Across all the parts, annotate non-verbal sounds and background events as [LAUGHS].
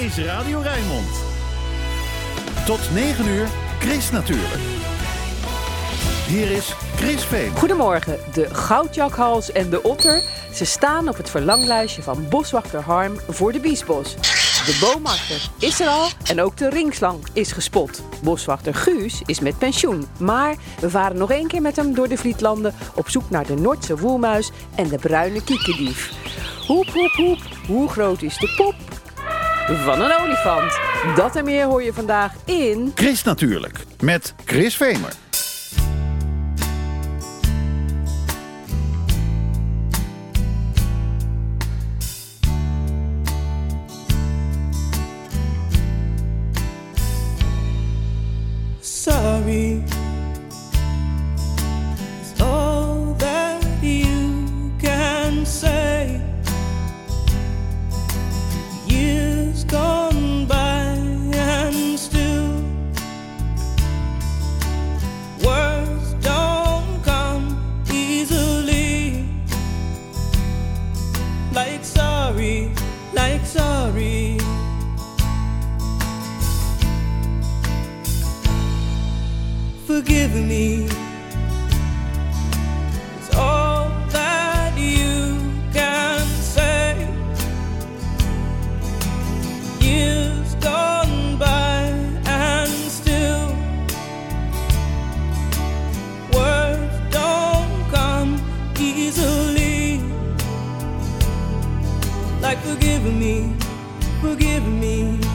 is Radio Rijnmond. Tot 9 uur, Chris natuurlijk. Hier is Chris Veen. Goedemorgen. De goudjakhals en de otter. Ze staan op het verlanglijstje van boswachter Harm voor de Biesbos. De boomakker is er al en ook de ringslang is gespot. Boswachter Guus is met pensioen. Maar we varen nog één keer met hem door de Vlietlanden op zoek naar de Noordse woelmuis en de bruine kiekendief. Hoep, hoep, hoep. Hoe groot is de pop? Van een olifant. Dat en meer hoor je vandaag in... Chris natuurlijk, met Chris Vemer. Forgive me. It's all that you can say. Years gone by and still words don't come easily. Like forgive me, forgive me.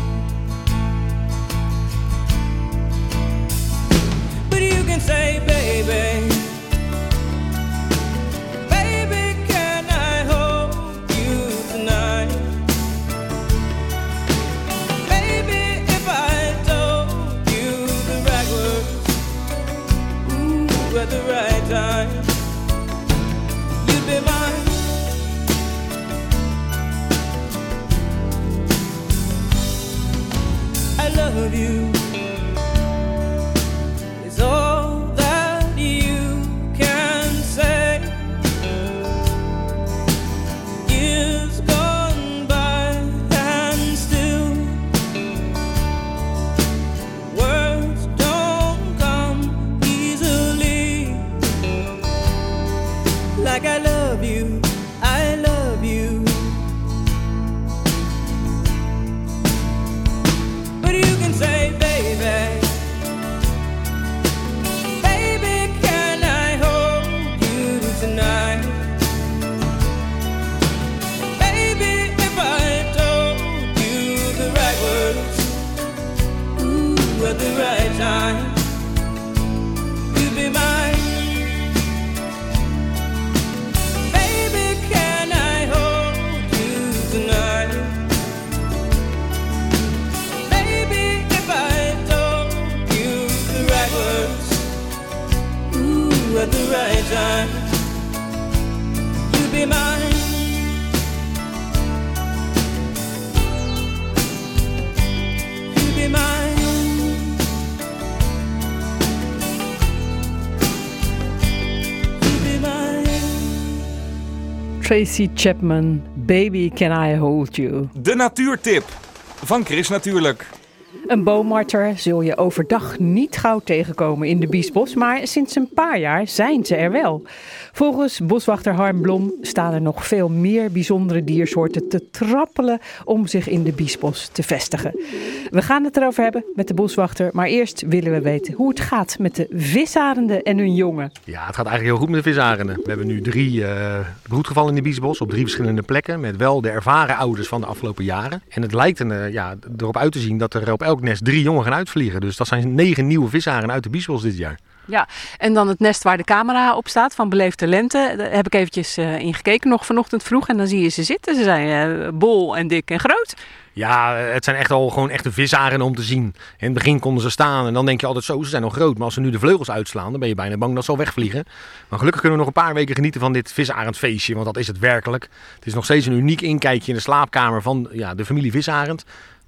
Tracy Chapman, Baby Can I Hold You. De natuurtip van Chris natuurlijk. Een boomarter zul je overdag niet gauw tegenkomen in de Biesbos, maar sinds een paar jaar zijn ze er wel. Volgens boswachter Harm Blom staan er nog veel meer bijzondere diersoorten te trappelen om zich in de Biesbos te vestigen. We gaan het erover hebben met de boswachter, maar eerst willen we weten hoe het gaat met de visarenden en hun jongen. Ja, het gaat eigenlijk heel goed met de visarenden. We hebben nu drie uh, broedgevallen in de Biesbos op drie verschillende plekken met wel de ervaren ouders van de afgelopen jaren. En het lijkt er, uh, ja, erop uit te zien dat er op elk nest drie jongen gaan uitvliegen. Dus dat zijn negen nieuwe visaren uit de Biesbos dit jaar. Ja, en dan het nest waar de camera op staat van Beleefde Lente. Daar heb ik eventjes uh, in gekeken nog vanochtend vroeg. En dan zie je ze zitten. Ze zijn uh, bol en dik en groot. Ja, het zijn echt al gewoon echte visaren om te zien. In het begin konden ze staan en dan denk je altijd zo, ze zijn nog groot. Maar als ze nu de vleugels uitslaan, dan ben je bijna bang dat ze al wegvliegen. Maar gelukkig kunnen we nog een paar weken genieten van dit visarendfeestje, want dat is het werkelijk. Het is nog steeds een uniek inkijkje in de slaapkamer van ja, de familie visarend.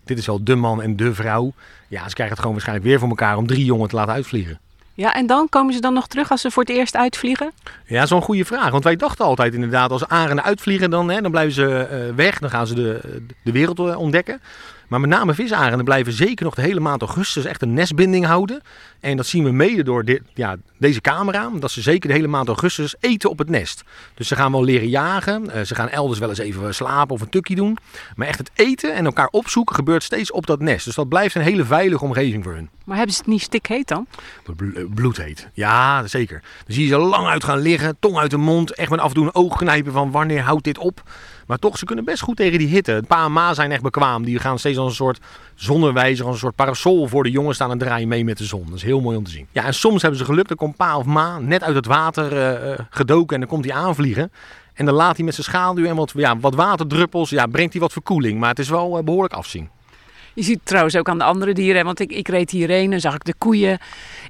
Dit is wel de man en de vrouw. Ja, ze krijgen het gewoon waarschijnlijk weer voor elkaar om drie jongen te laten uitvliegen. Ja, en dan komen ze dan nog terug als ze voor het eerst uitvliegen? Ja, zo'n goede vraag. Want wij dachten altijd inderdaad, als arenden uitvliegen, dan, hè, dan blijven ze uh, weg. Dan gaan ze de, de wereld ontdekken. Maar met name visarenden blijven zeker nog de hele maand augustus echt een nestbinding houden. En dat zien we mede door dit, ja, deze camera. Dat ze zeker de hele maand augustus eten op het nest. Dus ze gaan wel leren jagen. eh, ze gaan elders wel eens even slapen of een tukkie doen. Maar echt het eten en elkaar opzoeken gebeurt steeds op dat nest. Dus dat blijft een hele veilige omgeving voor hun. Maar hebben ze het niet stikheet dan? Eh, Bloedheet. Ja, zeker. Dan zie je ze lang uit gaan liggen, tong uit de mond. Echt met af en toe een oog knijpen van wanneer houdt dit op. Maar toch, ze kunnen best goed tegen die hitte. Pa en ma zijn echt bekwaam. Die gaan steeds als een soort zonnewijzer, als een soort parasol voor de jongen staan en draaien mee met de zon. Dat is heel mooi om te zien. Ja, en soms hebben ze geluk. Dan komt pa of ma net uit het water eh, eh, gedoken en dan komt hij aanvliegen. En dan laat hij met zijn schaduw en wat, ja, wat waterdruppels, ja, brengt hij wat verkoeling. Maar het is wel eh, behoorlijk afzien. Je ziet trouwens ook aan de andere dieren. Want ik, ik reed hierheen en zag ik de koeien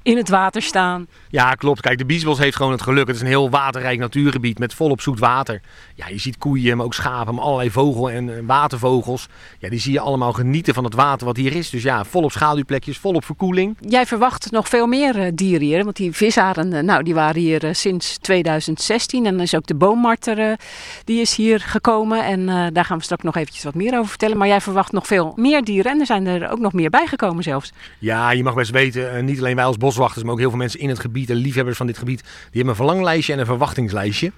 in het water staan. Ja, klopt. Kijk, de Biesbos heeft gewoon het geluk. Het is een heel waterrijk natuurgebied met volop zoet water. Ja, je ziet koeien, maar ook schapen, maar allerlei vogel- en eh, watervogels. Ja, die zie je allemaal genieten van het water wat hier is. Dus ja, volop schaduwplekjes, volop verkoeling. Jij verwacht nog veel meer eh, dieren hier. Want die visarenden, nou, die waren hier eh, sinds 2016. En dan is ook de boommarter, eh, die is hier gekomen. En eh, daar gaan we straks nog eventjes wat meer over vertellen. Maar jij verwacht nog veel meer dieren. En er zijn er ook nog meer bijgekomen zelfs. Ja, je mag best weten, eh, niet alleen wij als boswachters, maar ook heel veel mensen in het gebied en liefhebbers van dit gebied, die hebben een verlanglijstje en een verwachtingslijstje.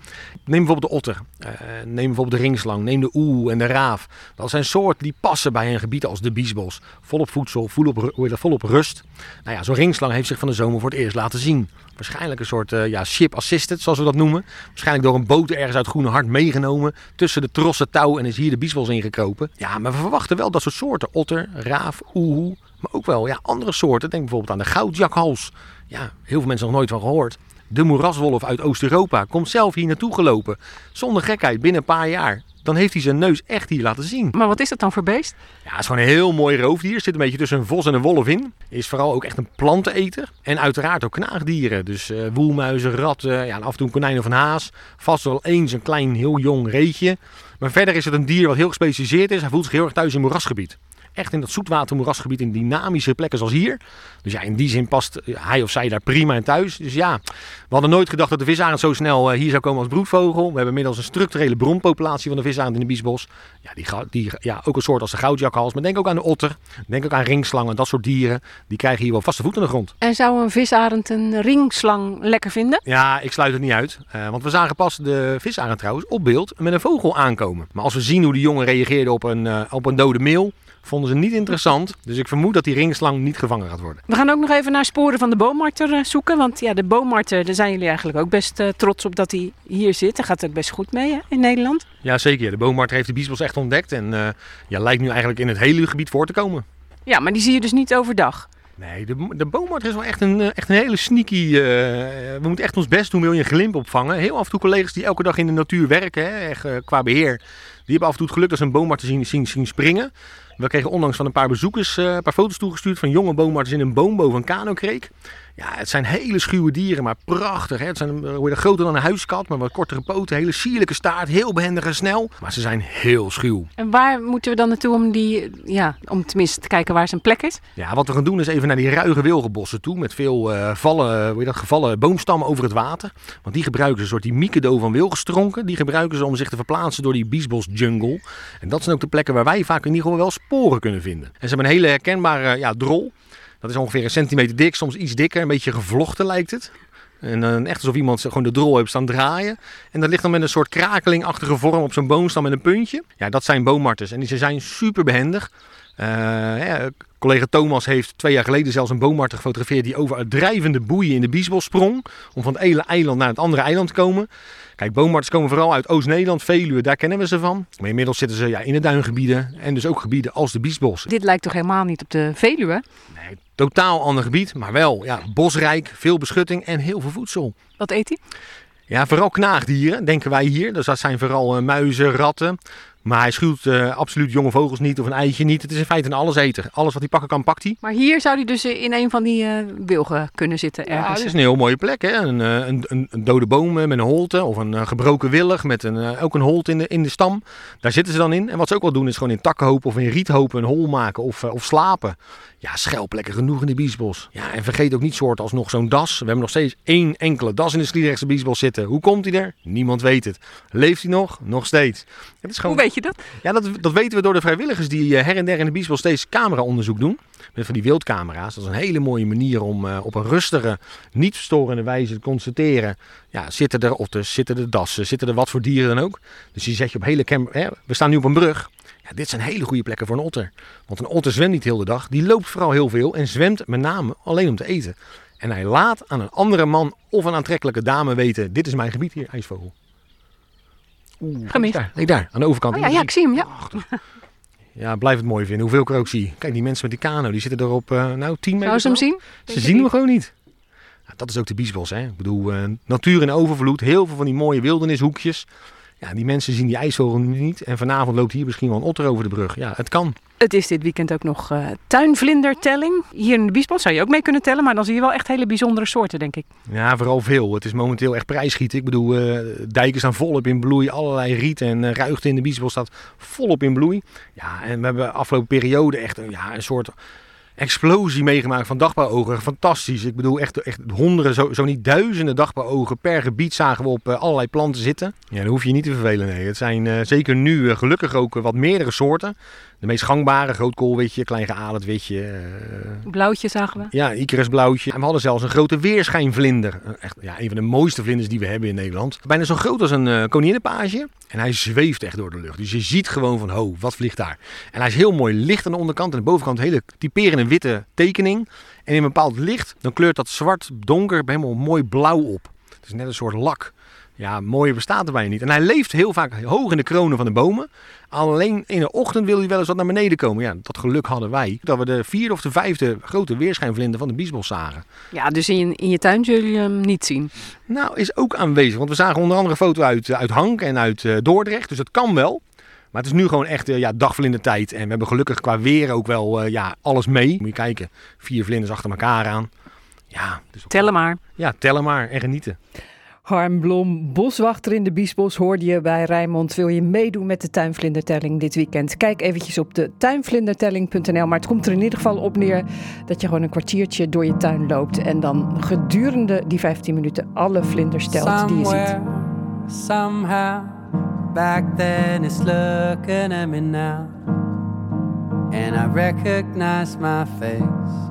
Neem bijvoorbeeld de otter, eh, neem bijvoorbeeld de ringslang, neem de oe en de raaf. Dat zijn soorten die passen bij een gebied als de Biesbos. Volop voedsel, volop, volop rust. Nou ja, zo'n ringslang heeft zich van de zomer voor het eerst laten zien. Waarschijnlijk een soort eh, ja, ship assisted, zoals we dat noemen. Waarschijnlijk door een boot ergens uit Groene Hart meegenomen. Tussen de trossen touw en is hier de Biesbos ingekropen. Ja, maar we verwachten wel dat soort soorten. Otter, raaf, oehoe. Maar ook wel ja, andere soorten. Denk bijvoorbeeld aan de goudjakhals. Ja, heel veel mensen nog nooit van gehoord. De moeraswolf uit Oost-Europa komt zelf hier naartoe gelopen. Zonder gekheid, binnen een paar jaar. Dan heeft hij zijn neus echt hier laten zien. Maar wat is dat dan voor beest? Ja, het is gewoon een heel mooi roofdier. Zit een beetje tussen een vos en een wolf in. Is vooral ook echt een planteneter. En uiteraard ook knaagdieren. Dus eh, woelmuizen, ratten, ja, af en toe een konijn of een haas. Vast wel eens een klein, heel jong reetje. Maar verder is het een dier wat heel gespecialiseerd is. Hij voelt zich heel erg thuis in moerasgebied. Echt in dat zoetwatermoerasgebied in dynamische plekken zoals hier. Dus ja, in die zin past eh, hij of zij daar prima in thuis. Dus ja, we hadden nooit gedacht dat de visarend zo snel eh, hier zou komen als broedvogel. We hebben inmiddels een structurele bronpopulatie van de visarend in de Biesbos. Ja, die, die, ja, ook een soort als de goudjakhals. Maar denk ook aan de otter. Denk ook aan ringslangen, dat soort dieren. Die krijgen hier wel vaste voet aan de grond. En zou een visarend een ringslang lekker vinden? Ja, ik sluit het niet uit. Eh, want we zagen pas de visarend trouwens op beeld met een vogel aankomen. Maar als we zien hoe die jongen reageerde op een, op een dode meeuw, vonden ze niet interessant. Dus ik vermoed dat die ringslang niet gevangen gaat worden. We gaan ook nog even naar sporen van de boommarter eh, zoeken. Want ja, de boommarter, daar zijn jullie eigenlijk ook best eh, trots op dat hij hier zit. Daar gaat het best goed mee hè, in Nederland. Ja, zeker. De boommarter heeft de biesbos echt ontdekt. En eh, ja, lijkt nu eigenlijk in het hele gebied voor te komen. Ja, maar die zie je dus niet overdag. Nee, de, de boommarter is wel echt een, echt een hele sneaky... we moeten echt ons best doen, wil je een glimp opvangen. Heel af en toe collega's die elke dag in de natuur werken, hè, echt, qua beheer... die hebben af en toe het geluk dat ze een boommarter zien, zien, zien springen. We kregen onlangs van een paar bezoekers eh, een paar foto's toegestuurd... van jonge boommarters in een boom boven een kanokreek. Ja, het zijn hele schuwe dieren, maar prachtig. Hè? Het zijn eh, heet dat, groter dan een huiskat, maar wat kortere poten. Hele sierlijke staart, heel behendig en snel. Maar ze zijn heel schuw. En waar moeten we dan naartoe om die, ja, om tenminste te kijken waar zijn plek is? Ja, wat we gaan doen is even naar die ruige wilgenbossen toe. Met veel eh, vallen, hoe dat, gevallen boomstammen over het water. Want die gebruiken ze, een soort die mikado van wilgestronken. Die gebruiken ze om zich te verplaatsen door die biesbos jungle. En dat zijn ook de plekken waar wij vaak in ieder geval wel sporen kunnen vinden. En ze hebben een hele herkenbare ja, drol. Dat is ongeveer een centimeter dik, soms iets dikker. Een beetje gevlochten lijkt het. En echt alsof iemand gewoon de drol heeft staan draaien. En dat ligt dan met een soort krakelingachtige vorm op zo'n boomstam met een puntje. Ja, dat zijn boommarters. En ze zijn super behendig. Eh, ja, collega Thomas heeft twee jaar geleden zelfs een boommarter gefotografeerd die over drijvende boeien in de Biesbos sprong. Om van het ene eiland naar het andere eiland te komen. Kijk, boommarters komen vooral uit Oost-Nederland, Veluwe, daar kennen we ze van. Maar inmiddels zitten ze ja, in de duingebieden en dus ook gebieden als de Biesbos. Dit lijkt toch helemaal niet op de Veluwe? Nee, totaal ander gebied, maar wel ja, bosrijk, veel beschutting en heel veel voedsel. Wat eet hij? Ja, vooral knaagdieren, denken wij hier. Dus dat zijn vooral eh, muizen, ratten. Maar hij schuwt eh, absoluut jonge vogels niet of een eitje niet. Het is in feite een alleseter. Alles wat hij pakken kan, pakt hij. Maar hier zou hij dus in een van die eh, wilgen kunnen zitten Ja, ergens. dit is een heel mooie plek. Hè? Een, eh, een, een, een dode boom eh, met een holte of een eh, gebroken willig met een, eh, ook een holte in de, in de stam. Daar zitten ze dan in. En wat ze ook wel doen is gewoon in takkenhopen of in riethopen een hol maken of, eh, of slapen. Ja, schuilplekken genoeg in de biesbos. Ja, en vergeet ook niet soorten als nog zo'n das. We hebben nog steeds één enkele das in de Sliedrechtse biesbos zitten. Hoe komt hij er? Niemand weet het. Leeft hij nog? Nog steeds. Het is gewoon... Hoe weet je dat? Ja, dat, dat weten we door de vrijwilligers die eh, her en der in de Biesbos steeds cameraonderzoek doen. Met van die wildcamera's. Dat is een hele mooie manier om eh, op een rustige, niet verstorende wijze te constateren. Ja, zitten er otters, zitten er dassen, zitten er wat voor dieren dan ook. Dus die zet je op hele cam hè, We staan nu op een brug. Ja, dit zijn hele goede plekken voor een otter. Want een otter zwemt niet heel de dag. Die loopt vooral heel veel en zwemt met name alleen om te eten. En hij laat aan een andere man of een aantrekkelijke dame weten: dit is mijn gebied hier, ijsvogel. Oeh, Gemist. Daar, nee, daar, aan de overkant. Oh ja, ja, ik zie hem. Ja. Ja, blijf het mooi vinden. Hoeveel ik er ook zie. Kijk, die mensen met die kano, die zitten er op, eh, nou, 10 meter. Zou ze hem zien? Ze zien hem gewoon niet. Ja, dat is ook de Biesbos, hè. Ik bedoel, eh, natuur in overvloed. Heel veel van die mooie wildernishoekjes. Ja, die mensen zien die ijsvogel nu niet. En vanavond loopt hier misschien wel een otter over de brug. Ja, het kan. Het is dit weekend ook nog eh, tuinvlindertelling. Hier in de Biesbos zou je ook mee kunnen tellen, maar dan zie je wel echt hele bijzondere soorten, denk ik. Ja, vooral veel. Het is momenteel echt prijsschieten. Ik bedoel, eh, dijken staan volop in bloei. Allerlei riet en uh, ruigte in de Biesbos staat volop in bloei. Ja, en we hebben afgelopen periode echt een, ja, een soort explosie meegemaakt van dagbouwogen. Fantastisch. Ik bedoel, echt, echt honderden, zo, zo niet duizenden dagbouwogen per gebied zagen we op eh, allerlei planten zitten. Ja, dan hoef je niet te vervelen. Nee. Het zijn eh, zeker nu eh, gelukkig ook wat meerdere soorten. De meest gangbare, grootkoolwitje, klein geaderd witje. eh, Blauwtje zagen we. ja, Icarusblauwtje. En we hadden zelfs een grote weerschijnvlinder. Eh, Echt, ja, een van de mooiste vlinders die we hebben in Nederland. Bijna zo groot als een koninginnenpage. En hij zweeft echt door de lucht. Dus je ziet gewoon van, ho, wat vliegt daar? En hij is heel mooi licht aan de onderkant. En aan de bovenkant een hele typerende witte tekening. En in een bepaald licht, dan kleurt dat zwart donker helemaal mooi blauw op. Het is net een soort lak. Ja, mooier bestaat er bijna niet. En hij leeft heel vaak hoog in de kronen van de bomen. Alleen in de ochtend wil hij wel eens wat naar beneden komen. Ja, dat geluk hadden wij. Dat we de vierde of de vijfde grote weerschijnvlinder van de Biesbos zagen. Ja, dus in, in je tuin zul je hem niet zien. Nou, is ook aanwezig. Want we zagen onder andere een foto uit, uit Hank en uit eh, Dordrecht. Dus dat kan wel. Maar het is nu gewoon echt eh, ja, dagvlindertijd. En we hebben gelukkig qua weer ook wel eh, ja, alles mee. Moet je kijken. Vier vlinders achter elkaar aan. Ja, dus Tellen maar. ja tellen maar en genieten. Harm Blom, boswachter in de Biesbos, hoorde je bij Rijnmond. Wil je meedoen met de tuinvlindertelling dit weekend? Kijk eventjes op de tuinvlindertelling.nl. Maar het komt er in ieder geval op neer dat je gewoon een kwartiertje door je tuin loopt. En dan gedurende die 15 minuten alle vlinders telt die je ziet. Somehow, back then it's looking at me now. And I recognize my face.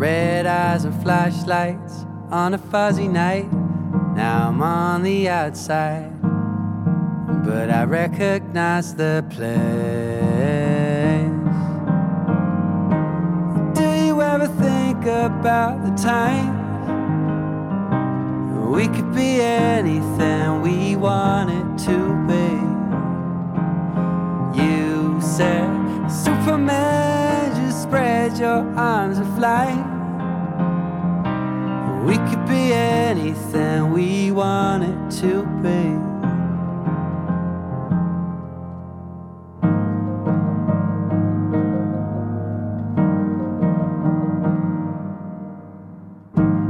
Red eyes and flashlights on a fuzzy night. Now I'm on the outside, but I recognize the place. Do you ever think about the time we could be anything we wanted to be? You said, Superman, spread your arms and fly. We could be anything we wanted to be.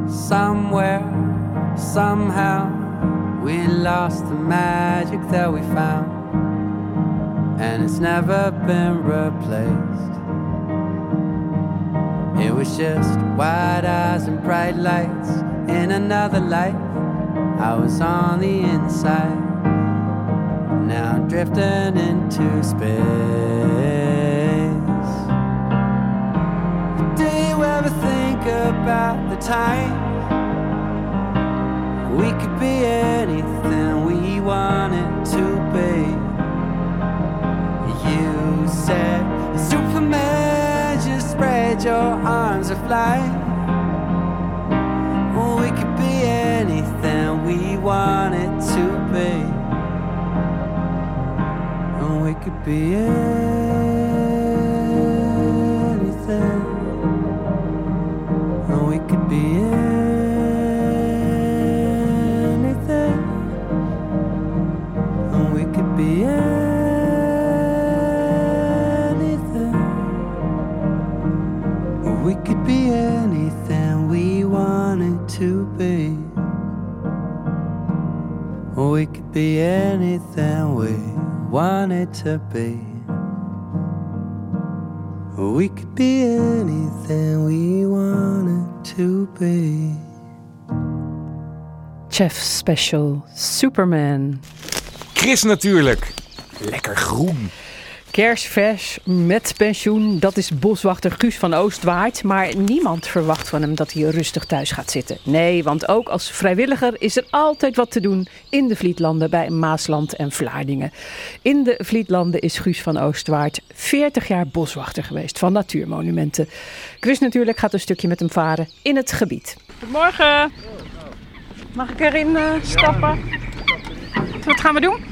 Somewhere, somehow, we lost the magic that we found, and it's never been replaced. It was just wide eyes and bright lights in another life. I was on the inside, now I'm drifting into space. Do you ever think about the time we could be anything we wanted to be? You said, Superman, spread your arms and fly. We could be anything we wanted to be. Oh, and we could be anything. Be anything we wanted to be. We could be anything we wanted to be. Chef Special Superman. Chris natuurlijk. Lekker groen. Kersvers met pensioen, dat is boswachter Guus van Oostwaard. Maar niemand verwacht van hem dat hij rustig thuis gaat zitten. Nee, want ook als vrijwilliger is er altijd wat te doen in de Vlietlanden bij Maasland en Vlaardingen. In de Vlietlanden is Guus van Oostwaard 40 jaar boswachter geweest van natuurmonumenten. Chris natuurlijk gaat een stukje met hem varen in het gebied. Goedemorgen. Mag ik erin eh, stappen? Wat gaan we doen?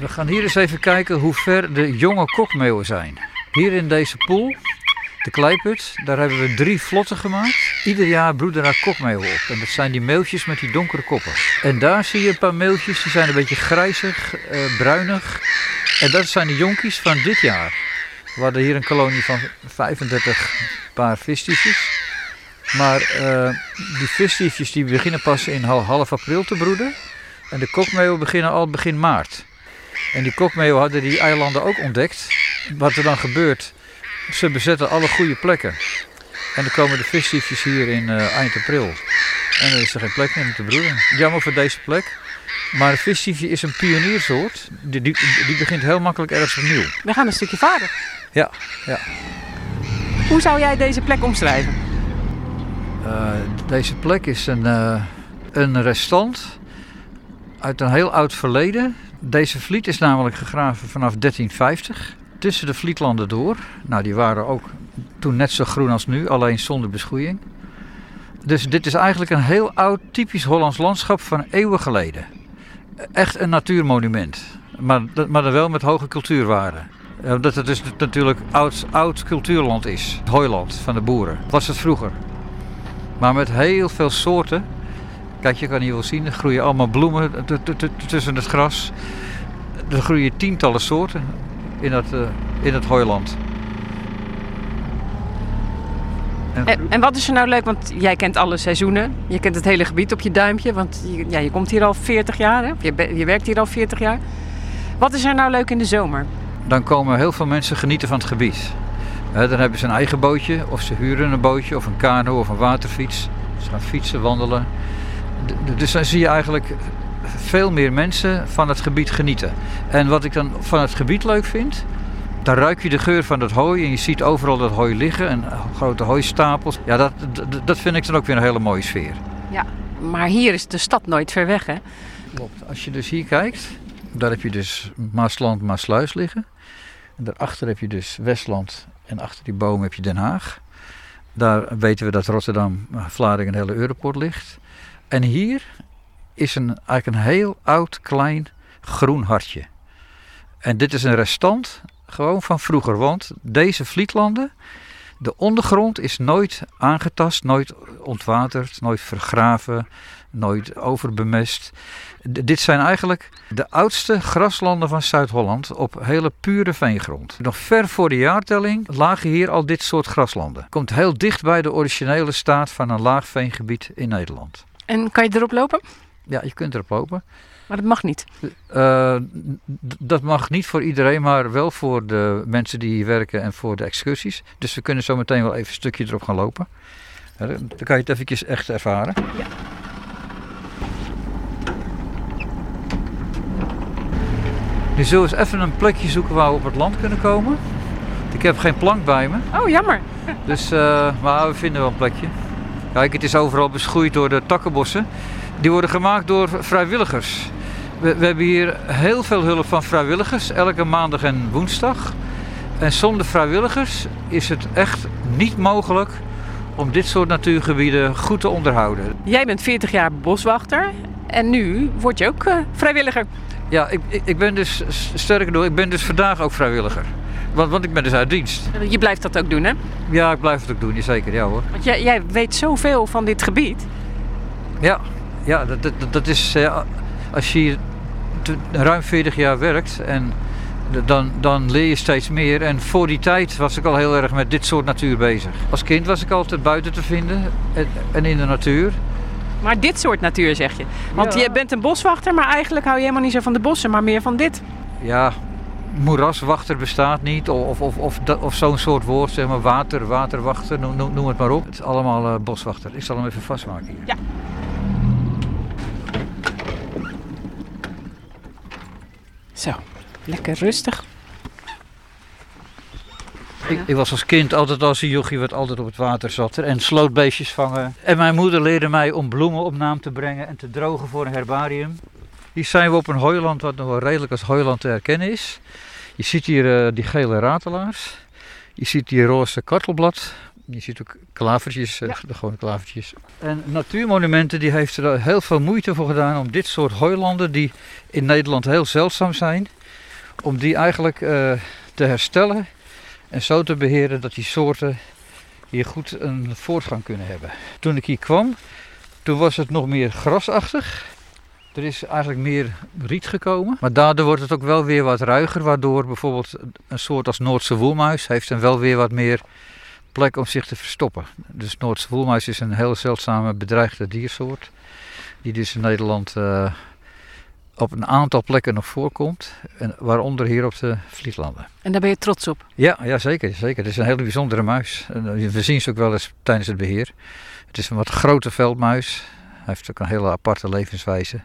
We gaan hier eens even kijken hoe ver de jonge kokmeeuwen zijn. Hier in deze poel, de kleiput, daar hebben we drie vlotten gemaakt. Ieder jaar broeden daar kokmeeuwen op. En dat zijn die meeltjes met die donkere koppen. En daar zie je een paar meeltjes, die zijn een beetje grijzig, eh, bruinig. En dat zijn de jonkies van dit jaar. We hadden hier een kolonie van 35 paar visdiefjes. Maar eh, die visdiefjes die beginnen pas in hal- half april te broeden. En de kokmeeuwen beginnen al begin maart. En die kokmeeuwen hadden die eilanden ook ontdekt. Wat er dan gebeurt, ze bezetten alle goede plekken. En dan komen de visdiefjes hier in eh, eind april. En dan is er geen plek meer om te broeden. Jammer voor deze plek. Maar een visdiefje is een pioniersoort. Die, die, die begint heel makkelijk ergens opnieuw. We gaan een stukje varen. Ja, ja. Hoe zou jij deze plek omschrijven? Eh, deze plek is een, eh, een restant uit een heel oud verleden. Deze vliet is namelijk gegraven vanaf 1350 tussen de vlietlanden door. Nou, die waren ook toen net zo groen als nu, alleen zonder beschoeiing. Dus dit is eigenlijk een heel oud, typisch Hollands landschap van eeuwen geleden. Echt een natuurmonument, maar, maar dan wel met hoge cultuurwaarde. Ja, Omdat het dus natuurlijk oud, oud cultuurland is, het hooiland van de boeren. Was het vroeger. Maar met heel veel soorten. Kijk, je kan hier wel zien, er groeien allemaal bloemen tussen het gras. Er groeien tientallen soorten in het, eh, in het hooiland. En, En, en wat is er nou leuk? Want jij kent alle seizoenen. Je kent het hele gebied op je duimpje. Want je, ja, je komt hier al 40 jaar. Hè? Of Je, be- je werkt hier al 40 jaar. Wat is er nou leuk in de zomer? dan komen heel veel mensen genieten van het gebied. Dan hebben ze een eigen bootje, of ze huren een bootje, of een kano, of een waterfiets. Ze gaan fietsen, wandelen. Dus dan zie je eigenlijk veel meer mensen van het gebied genieten. En wat ik dan van het gebied leuk vind, dan ruik je de geur van het hooi en je ziet overal dat hooi liggen en grote hooistapels. Ja, dat, dat vind ik dan ook weer een hele mooie sfeer. Ja, maar hier is de stad nooit ver weg, hè? Klopt. Als je dus hier kijkt, daar heb je dus Maasland, Maasluis liggen. En daarachter heb je dus Westland en achter die boom heb je Den Haag. Daar weten we dat Rotterdam, eh, Vlaardingen en hele Europort ligt. En hier is een, eigenlijk een heel oud, klein, groen hartje. En dit is een restant gewoon van vroeger, want deze Vlietlanden, de ondergrond is nooit aangetast, nooit ontwaterd, nooit vergraven, nooit overbemest. Dit zijn eigenlijk de oudste graslanden van Zuid-Holland op hele pure veengrond. Nog ver voor de jaartelling lagen hier al dit soort graslanden. Komt heel dicht bij de originele staat van een laag veengebied in Nederland. En kan je erop lopen? Ja, je kunt erop lopen. Maar dat mag niet. Eh, dat mag niet voor iedereen, maar wel voor de mensen die hier werken en voor de excursies. Dus we kunnen zo meteen wel even een stukje erop gaan lopen. Ja, Dan kan je het eventjes echt ervaren. Nu zullen we eens even een plekje zoeken waar we op het land kunnen komen. Ik heb geen plank bij me, Oh, jammer. dus, eh, maar we vinden wel een plekje. Kijk, het is overal beschoeid door de takkenbossen. Die worden gemaakt door vrijwilligers. We, we hebben hier heel veel hulp van vrijwilligers, elke maandag en woensdag. En zonder vrijwilligers is het echt niet mogelijk om dit soort natuurgebieden goed te onderhouden. Jij bent 40 jaar boswachter. En nu word je ook eh, vrijwilliger. Ja, ik, ik, ben dus, sterker nog, ik ben dus vandaag ook vrijwilliger. Want, want ik ben dus uit dienst. Je blijft dat ook doen, hè? Ja, ik blijf het ook doen, zeker, ja hoor. Want jij, jij weet zoveel van dit gebied. Ja, ja dat, dat, dat is, eh, als je ruim 40 jaar werkt en dan, dan leer je steeds meer. En voor die tijd was ik al heel erg met dit soort natuur bezig. Als kind was ik altijd buiten te vinden en, en in de natuur. Maar dit soort natuur, zeg je. Want Ja. je bent een boswachter, maar eigenlijk hou je helemaal niet zo van de bossen, maar meer van dit. Ja, moeraswachter bestaat niet of, of, of, of, zo'n soort woord, zeg maar water, waterwachter, noem, het maar op. Het is allemaal eh, boswachter. Ik zal hem even vastmaken hier. Zo, lekker rustig. Ik, ik was als kind altijd als een jochie wat altijd op het water zat en slootbeestjes vangen. En mijn moeder leerde mij om bloemen op naam te brengen en te drogen voor een herbarium. Hier zijn we op een hooiland wat nog wel redelijk als hooiland te herkennen is. Je ziet hier eh, die gele ratelaars. Je ziet die roze kartelblad. Je ziet ook klavertjes, eh, de gewone klavertjes. En Natuurmonumenten die heeft er heel veel moeite voor gedaan om dit soort hooilanden, die in Nederland heel zeldzaam zijn, om die eigenlijk eh, te herstellen en zo te beheren dat die soorten hier goed een voortgang kunnen hebben. Toen ik hier kwam, toen was het nog meer grasachtig. Er is eigenlijk meer riet gekomen. Maar daardoor wordt het ook wel weer wat ruiger. Waardoor bijvoorbeeld een soort als Noordse woelmuis heeft dan wel weer wat meer plek om zich te verstoppen. Dus Noordse woelmuis is een heel zeldzame bedreigde diersoort. Die dus in Nederland eh, op een aantal plekken nog voorkomt. En waaronder hier op de Vlietlanden. En daar ben je trots op. Ja, ja zeker, zeker. Het is een hele bijzondere muis. En, eh, We zien ze ook wel eens tijdens het beheer. Het is een wat grote veldmuis. Hij heeft ook een hele aparte levenswijze.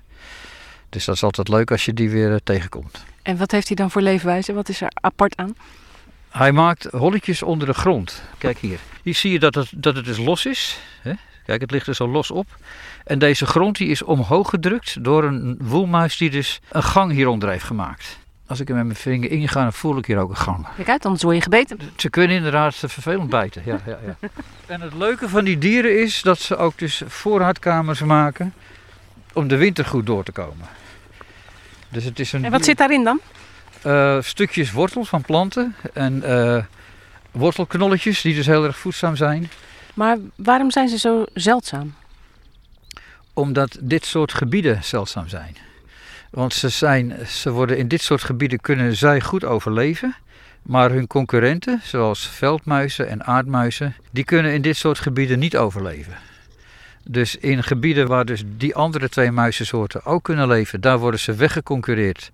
Dus dat is altijd leuk als je die weer eh, tegenkomt. En wat heeft hij dan voor leefwijze? Wat is er apart aan? Hij maakt holletjes onder de grond. Kijk hier. Hier zie je dat het, dat het dus los is. Hè? Kijk, het ligt er zo los op. En deze grond die is omhoog gedrukt door een woelmuis die dus een gang hieronder heeft gemaakt. Als ik er met mijn vinger inga, dan voel ik hier ook een gang. Kijk uit, anders word je gebeten. Ze kunnen inderdaad vervelend bijten. Ja, ja, ja. En het leuke van die dieren is dat ze ook dus voorraadkamers maken om de winter goed door te komen. Dus het is een En wat zit daarin dan? eh, stukjes wortel van planten en eh, wortelknolletjes die dus heel erg voedzaam zijn. Maar waarom zijn ze zo zeldzaam? Omdat dit soort gebieden zeldzaam zijn. Want ze, zijn, ze worden in dit soort gebieden kunnen zij goed overleven. Maar hun concurrenten, zoals veldmuizen en aardmuizen, die kunnen in dit soort gebieden niet overleven. Dus in gebieden waar dus die andere twee muizensoorten ook kunnen leven, daar worden ze weggeconcureerd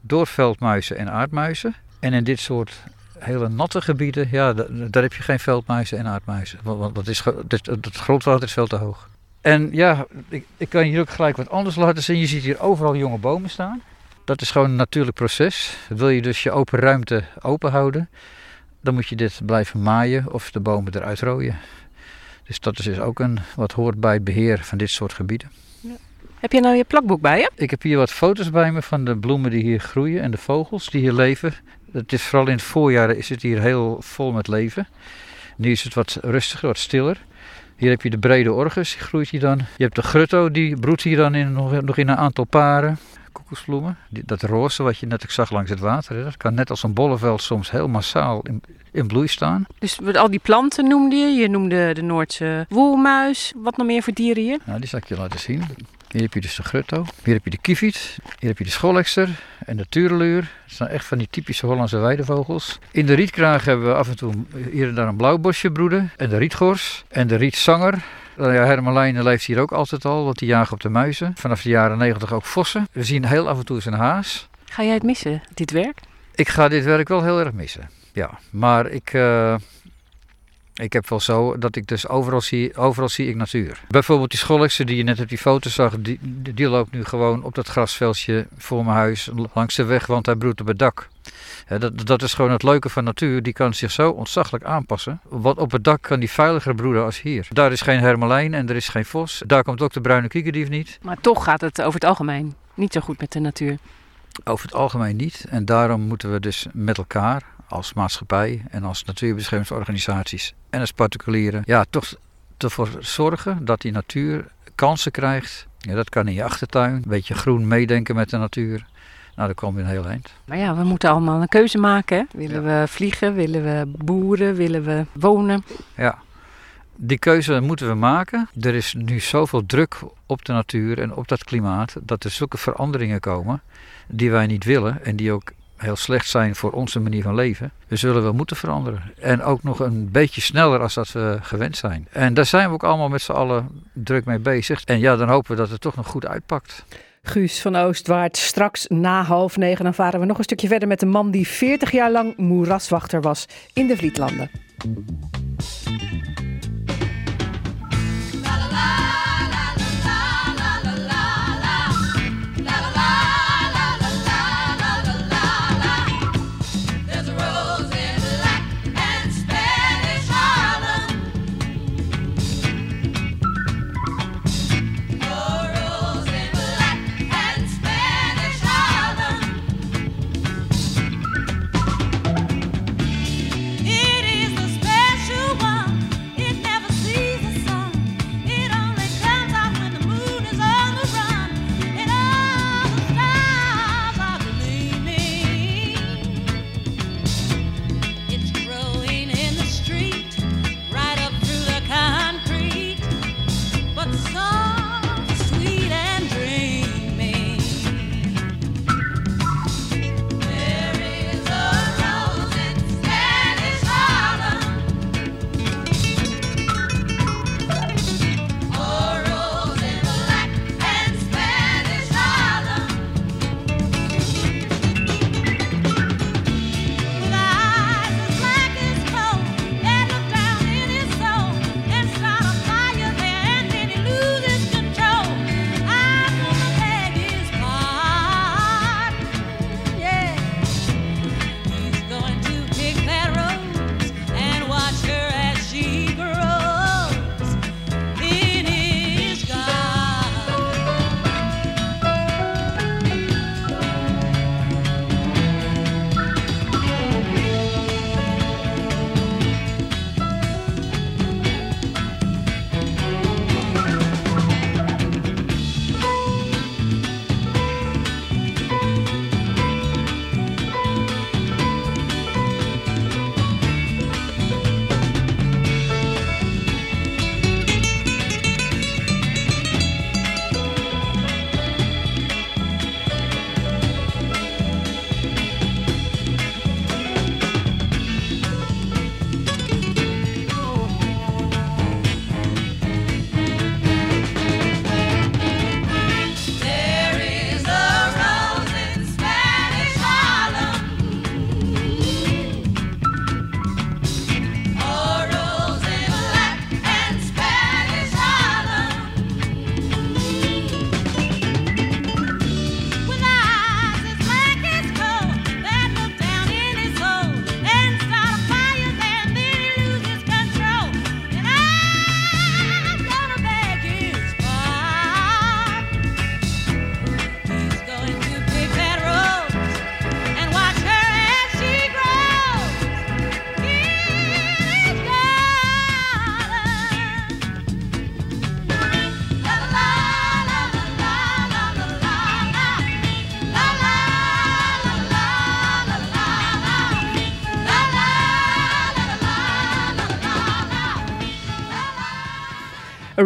door veldmuizen en aardmuizen. En in dit soort hele natte gebieden, ja, da- daar heb je geen veldmuizen en aardmuizen. Want, dat is, het grondwater is veel te hoog. En ja, ik, ik kan hier ook gelijk wat anders laten zien. Je ziet hier overal jonge bomen staan. Dat is gewoon een natuurlijk proces. Wil je dus je open ruimte open houden, dan moet je dit blijven maaien of de bomen eruit rooien. Dus dat is dus ook een, wat hoort bij het beheer van dit soort gebieden. Heb je nou je plakboek bij je? Ik heb hier wat foto's bij me van de bloemen die hier groeien en de vogels die hier leven. Het is vooral in het voorjaar is het hier heel vol met leven. Nu is het wat rustiger, wat stiller. Hier heb je de brede orgus, die groeit hier dan. Je hebt de grutto, die broedt hier dan in, nog in een aantal paren. Koekoesbloemen. Die- Dat roze wat je net zag langs het water, hè, dat kan net als een bolleveld soms heel massaal in, in bloei staan. Dus al die planten noemde je. Je noemde de Noordse woelmuis. Wat nog meer voor dieren hier? Nou, die zal ik je laten zien. Hier heb je dus de grutto, hier heb je de kieviet, hier heb je de scholekster en de tureluur. Dat zijn echt van die typische Hollandse weidevogels. In de rietkraag hebben we af en toe hier en daar een blauwbosje broeden. En de rietgors en de rietzanger. Nou ja, Hermelijnen leeft hier ook altijd al, want die jagen op de muizen. Vanaf de jaren negentig ook vossen. We zien heel af en toe eens een haas. Ga jij het missen, dit werk? Ik ga dit werk wel heel erg missen. Ja, maar ik, eh, ik heb wel zo dat ik dus overal zie, overal zie ik natuur. Bijvoorbeeld die scholekse die je net op die foto zag, die, die die loopt nu gewoon op dat grasveldje voor mijn huis langs de weg, want hij broedt op het dak. Dat, dat is gewoon het leuke van natuur, die kan zich zo ontzaglijk aanpassen. Want op het dak kan die veiliger broeden als hier. Daar is geen hermelijn en er is geen vos. Daar komt ook de bruine kiekerdief niet. Maar toch gaat het over het algemeen niet zo goed met de natuur. Over het algemeen niet. En daarom moeten we dus met elkaar als maatschappij en als natuurbeschermingsorganisaties en als particulieren ja, toch ervoor zorgen dat die natuur kansen krijgt. Ja, dat kan in je achtertuin, een beetje groen meedenken met de natuur. Nou, dan kom je een heel eind. Maar ja, we moeten allemaal een keuze maken. Willen we vliegen? Willen we boeren? Willen we wonen? Ja, die keuze moeten we maken. Er is nu zoveel druk op de natuur en op dat klimaat dat er zulke veranderingen komen die wij niet willen en die ook heel slecht zijn voor onze manier van leven. We zullen wel moeten veranderen. En ook nog een beetje sneller als dat we gewend zijn. En daar zijn we ook allemaal met z'n allen druk mee bezig. En ja, dan hopen we dat het toch nog goed uitpakt. Guus van Oostwaard, straks na half negen dan varen we nog een stukje verder met de man die 40 jaar lang moeraswachter was in de Vlietlanden.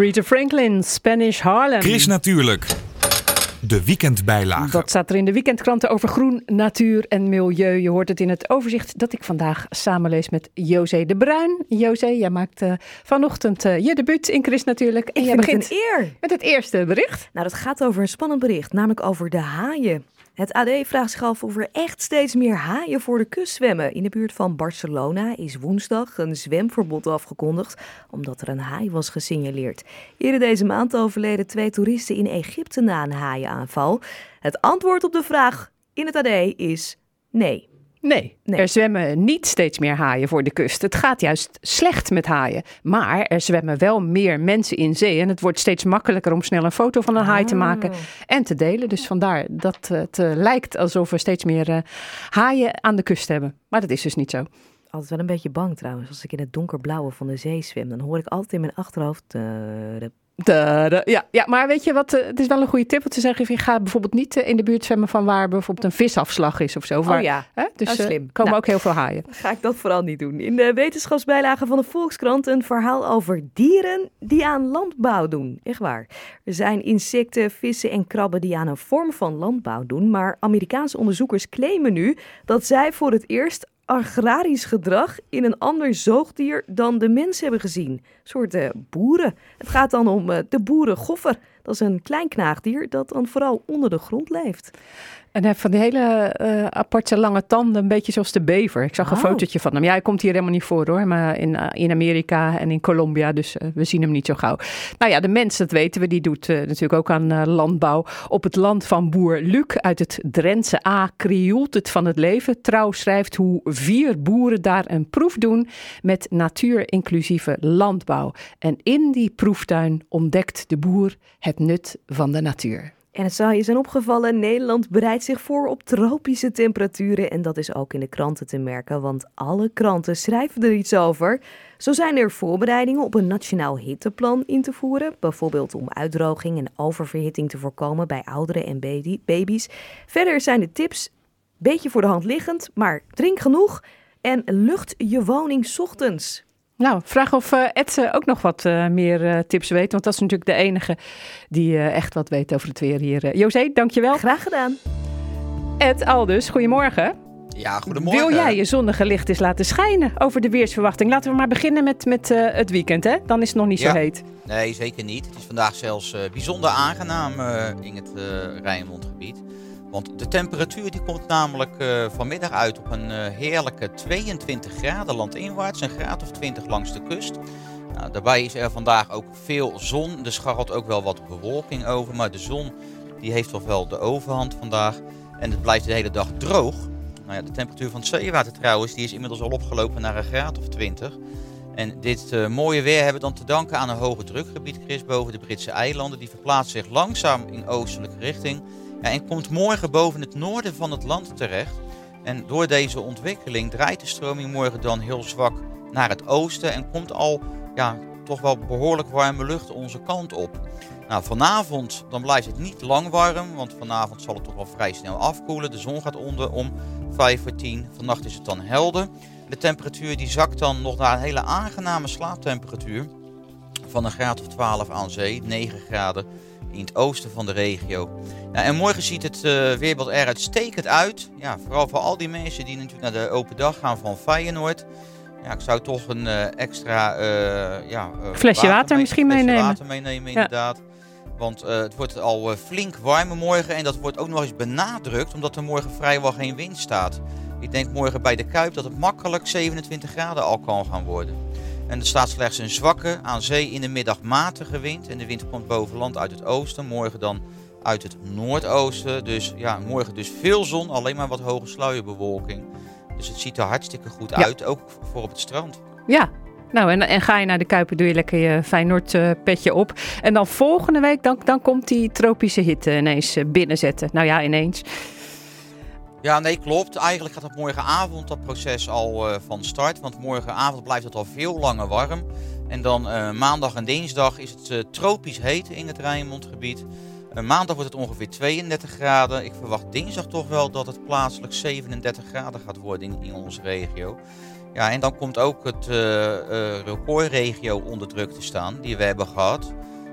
Aretha Franklin, Spanish Harlem. Chris natuurlijk. De weekendbijlage. Dat staat er in de weekendkranten over groen, natuur en milieu. Je hoort het in het overzicht dat ik vandaag samenlees met José de Bruin. José, jij maakt eh, vanochtend eh, je debuut in Chris natuurlijk. En Ik jij het begint een eer. met het eerste bericht. Nou, dat gaat over een spannend bericht, namelijk over de haaien. Het AD vraagt zich af of er echt steeds meer haaien voor de kust zwemmen. In de buurt van Barcelona is woensdag een zwemverbod afgekondigd, omdat er een haai was gesignaleerd. Eerder deze maand overleden twee toeristen in Egypte na een haaienaanval. Het antwoord op de vraag in het AD is nee. Nee, Nee. er zwemmen niet steeds meer haaien voor de kust. Het gaat juist slecht met haaien. Maar er zwemmen wel meer mensen in zee. En het wordt steeds makkelijker om snel een foto van een haai te maken en te delen. Dus vandaar dat het eh, lijkt alsof we steeds meer eh, haaien aan de kust hebben. Maar dat is dus niet zo. Altijd wel een beetje bang trouwens, als ik in het donkerblauwe van de zee zwem, dan hoor ik altijd in mijn achterhoofd... eh, Ja, ja, maar weet je wat? eh, het is wel een goede tip. Want te zeggen, je gaat bijvoorbeeld niet eh, in de buurt zwemmen van waar bijvoorbeeld een visafslag is of zo. Waar, Oh ja, hè? Dus dat is eh, slim. komen Nou. ook heel veel haaien. ga ik dat vooral niet doen. In de wetenschapsbijlage van de Volkskrant een verhaal over dieren die aan landbouw doen. Echt waar. Er zijn insecten, vissen en krabben die aan een vorm van landbouw doen. Maar Amerikaanse onderzoekers claimen nu dat zij voor het eerst agrarisch gedrag in een ander zoogdier dan de mens hebben gezien. Een soort eh, boeren. Het gaat dan om eh, de boerengoffer. Dat is een klein knaagdier dat dan vooral onder de grond leeft. En hij heeft van die hele eh, aparte lange tanden, een beetje zoals de bever. Ik zag een fotootje van hem. Ja, hij komt hier helemaal niet voor hoor, maar in, eh, in Amerika en in Colombia, dus eh, we zien hem niet zo gauw. Nou ja, de mens, dat weten we, die doet natuurlijk ook aan landbouw. Op het land van boer Luc uit het Drentse A krioelt het van het leven. Trouw schrijft hoe vier boeren daar een proef doen met natuurinclusieve landbouw. En in die proeftuin ontdekt de boer het nut van de natuur. En het zou je zijn opgevallen, Nederland bereidt zich voor op tropische temperaturen. En dat is ook in de kranten te merken, want alle kranten schrijven er iets over. Zo zijn er voorbereidingen op een nationaal hitteplan in te voeren. Bijvoorbeeld om uitdroging en oververhitting te voorkomen bij ouderen en baby- baby's. Verder zijn de tips beetje voor de hand liggend, maar drink genoeg en lucht je woning ochtends. Nou, vraag of eh, Ed eh, ook nog wat eh, meer eh, tips weet. Want dat is natuurlijk de enige die eh, echt wat weet over het weer hier. José, dankjewel. Graag gedaan. Ed Aldus, goedemorgen. Ja, goedemorgen. Wil jij je zonnige licht eens laten schijnen over de weersverwachting? Laten we maar beginnen met, met eh, het weekend, hè? Dan is het nog niet Ja. zo heet. Nee, zeker niet. Het is vandaag zelfs eh, bijzonder aangenaam in het eh Rijnmondgebied. Want de temperatuur die komt namelijk eh, vanmiddag uit op een eh, heerlijke 22 graden landinwaarts, een graad of 20 langs de kust. Nou, daarbij is er vandaag ook veel zon. Er scharrelt ook wel wat bewolking over, maar de zon die heeft toch wel de overhand vandaag. En het blijft de hele dag droog. Nou ja, de temperatuur van het zeewater trouwens, die is inmiddels al opgelopen naar een graad of 20. En dit eh, mooie weer hebben we dan te danken aan een hoge drukgebied, Chris, boven de Britse eilanden. Die verplaatst zich langzaam in oostelijke richting. En komt morgen boven het noorden van het land terecht. En door deze ontwikkeling draait de stroming morgen dan heel zwak naar het oosten. En komt al ja, toch wel behoorlijk warme lucht onze kant op. Nou, vanavond dan blijft het niet lang warm, want vanavond zal het toch wel vrij snel afkoelen. De zon gaat onder om 5 voor 10. Vannacht is het dan helder. De temperatuur die zakt dan nog naar een hele aangename slaaptemperatuur. Van een graad of 12 aan zee, 9 graden in het oosten van de regio. Ja, en morgen ziet het eh, weerbeeld er uitstekend uit. Ja, vooral voor al die mensen die natuurlijk naar de open dag gaan van Feyenoord. Ja, ik zou toch een eh, extra eh, ja, Flesje water mee- misschien flesje meenemen. water meenemen, Ja. inderdaad. Want het wordt al flink warmer morgen en dat wordt ook nog eens benadrukt omdat er morgen vrijwel geen wind staat. Ik denk morgen bij de Kuip dat het makkelijk 27 graden al kan gaan worden. En er staat slechts een zwakke, aan zee in de middag matige wind. En de wind komt boven land uit het oosten, morgen dan uit het noordoosten. Dus ja, morgen dus veel zon, alleen maar wat hoge sluierbewolking. Dus het ziet er hartstikke goed Ja. uit, ook voor op het strand. Ja. Nou, en, en ga je naar de Kuipen, doe je lekker je Feyenoord eh, petje op. En dan volgende week, dan, dan komt die tropische hitte ineens eh, binnenzetten. Nou ja, ineens. Ja, nee, klopt. Eigenlijk gaat het morgenavond dat proces al eh, van start. Want morgenavond blijft het al veel langer warm. En dan eh, maandag en dinsdag is het eh, tropisch heet in het Rijnmondgebied. Maandag wordt het ongeveer 32 graden. Ik verwacht dinsdag toch wel dat het plaatselijk 37 graden gaat worden in, onze regio. Ja, en dan komt ook het recordregio onder druk te staan, die we hebben gehad.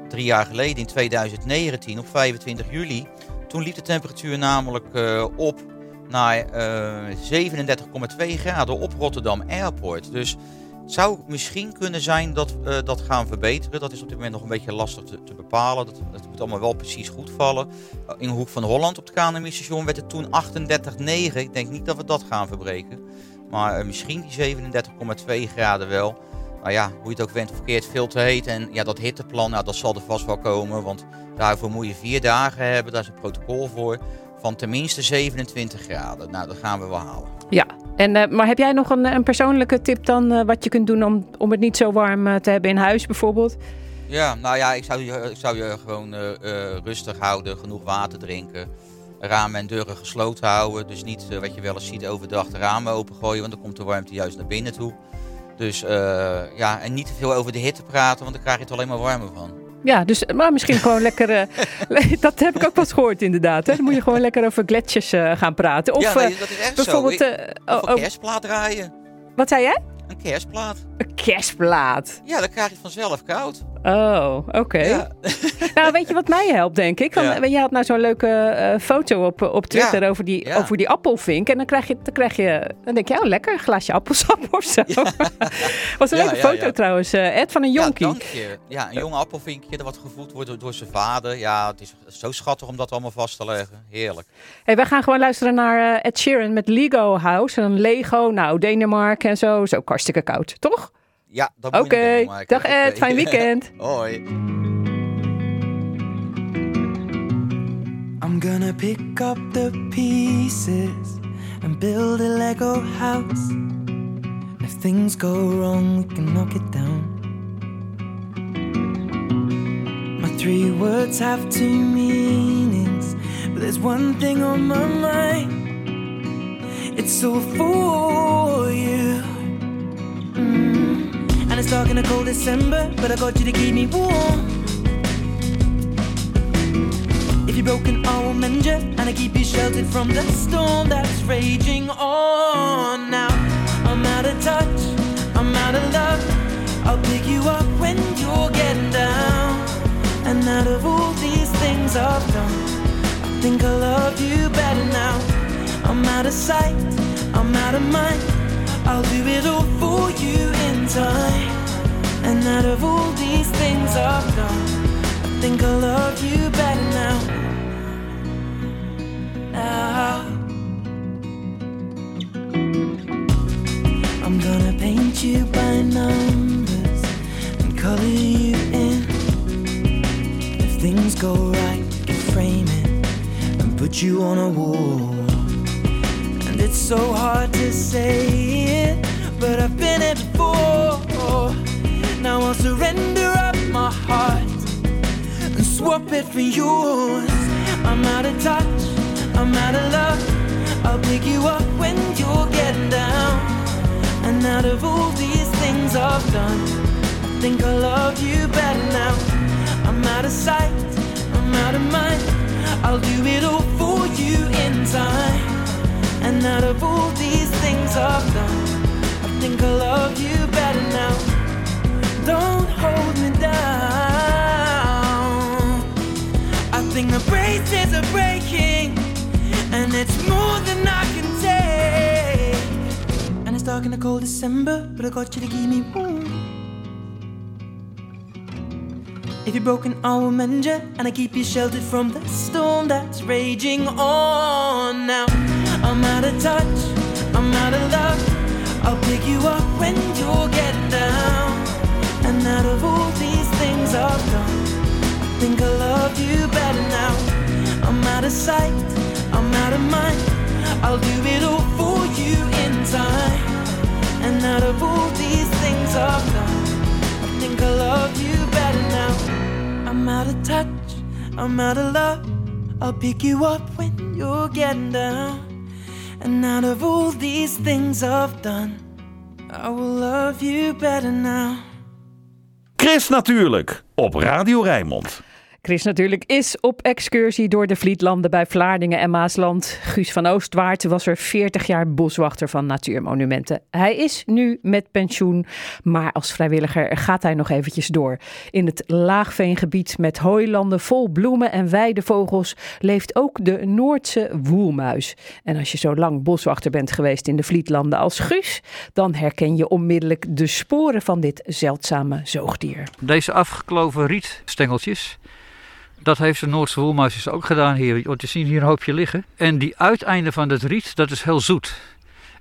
Drie jaar geleden, in 2019, op 25 juli. Toen liep de temperatuur namelijk op naar eh 37,2 graden op Rotterdam Airport. Dus het zou misschien kunnen zijn dat we dat gaan verbeteren. Dat is op dit moment nog een beetje lastig te, te bepalen. Dat, moet allemaal wel precies goed vallen. Uh, In Hoek van Holland op het KNMI-station werd het toen 38,9. Ik denk niet dat we dat gaan verbreken. Maar eh, misschien die 37,2 graden wel. Maar ja, hoe je het ook went verkeerd, veel te heet. En ja, dat hitteplan, nou, dat zal er vast wel komen. Want daarvoor moet je vier dagen hebben. Daar is een protocol voor. Van tenminste 27 graden. Nou, dat gaan we wel halen. Ja, en, eh, maar heb jij nog een, een persoonlijke tip dan eh, wat je kunt doen om, om het niet zo warm eh, te hebben in huis bijvoorbeeld? Ja, nou ja, ik zou je, ik zou je gewoon rustig houden. Genoeg water drinken. Ramen en deuren gesloten houden. Dus niet wat je wel eens ziet overdag de ramen opengooien. Want dan komt de warmte juist naar binnen toe. Dus ja, en niet te veel over de hitte praten. Want dan krijg je het alleen maar warmer van. Ja, dus maar misschien gewoon lekker. eh, [LAUGHS] [LAUGHS] dat heb ik ook wel gehoord, inderdaad. Hè? Dan moet je gewoon lekker over gletsjers eh, gaan praten. Of ja, nee, eh, dat is echt bijvoorbeeld. zo. Ik- of oh, een oh, kerstplaat draaien. wat zei jij? Een kerstplaat. Een kerstplaat. Ja, dan krijg je het vanzelf koud. Oh, oké. Ja. [LAUGHS] Nou, weet je wat mij helpt, denk ik? Dan, Ja. Je had nou zo'n leuke eh, foto op, op Twitter Ja. over, die, over die appelvink. En dan krijg je, dan krijg je, dan denk je, oh lekker, een glaasje appelsap [LAUGHS] of zo. Was een leuke foto trouwens, eh, Ed, van een jonkie. Ja, een jong appelvinkje dat wat gevoed wordt door, door zijn vader. Ja, het is zo schattig om dat allemaal vast te leggen. Heerlijk. Hey, wij gaan gewoon luisteren naar eh, Ed Sheeran met Lego House. En Lego, nou, Denemarken en zo. Ook hartstikke koud, toch? Ja, dat Oké, moet je niet doen, dag Ed, Oké. [LAUGHS] fijn weekend. [LAUGHS] Hoi. I'm gonna pick up the pieces and build a Lego house. If things go wrong, we can knock it down. My three words have two meanings, but there's one thing on my mind. It's all for you. It's dark in a cold December, but I got you to keep me warm. If you're broken, I will mend you, and I keep you sheltered from the storm that's raging on. Now I'm out of touch, I'm out of love. I'll pick you up when you're getting down. And out of all these things I've done, I think I love you better now. I'm out of sight, I'm out of mind. I'll do it all for you in time. And out of all these things I've done, I think I love you better now. Now. I'm gonna paint you by numbers and color you in. If things go right, we can frame it and put you on a wall. And it's so hard to say it, but I've been it before. Now I'll surrender up my heart and swap it for yours. I'm out of touch, I'm out of love. I'll pick you up when you're getting down. And out of all these things I've done, I think I love you better now. I'm out of sight, I'm out of mind. I'll do it all for you in time. And out of all these dark in the cold December, but I got you to keep me warm. If you're broken, I will mend you, and I keep you sheltered from the storm that's raging on. Now I'm out of touch, I'm out of love. I'll pick you up when you're getting down. And out of all these things I've done, I think I love you better now. I'm out of sight, I'm out of mind. I'll do it all for you in time. Out of all these things I've done, I think I love you better now. I'm out of touch, I'm out of love. I'll pick you up when you're getting down. And out of all these things I've done, I will love you better now. Chris natuurlijk, op Radio Rijnmond. Chris natuurlijk is op excursie door de Vlietlanden bij Vlaardingen en Maasland. Guus van Oostwaard was er 40 jaar boswachter van natuurmonumenten. Hij is nu met pensioen, maar als vrijwilliger gaat hij nog eventjes door. In het laagveengebied met hooilanden vol bloemen en weidevogels leeft ook de Noordse woelmuis. En als je zo lang boswachter bent geweest in de Vlietlanden als Guus, dan herken je onmiddellijk de sporen van dit zeldzame zoogdier. Deze afgekloven rietstengeltjes, dat heeft de Noordse woelmuis dus ook gedaan hier. Want je ziet hier een hoopje liggen. En die uiteinden van het riet, dat is heel zoet.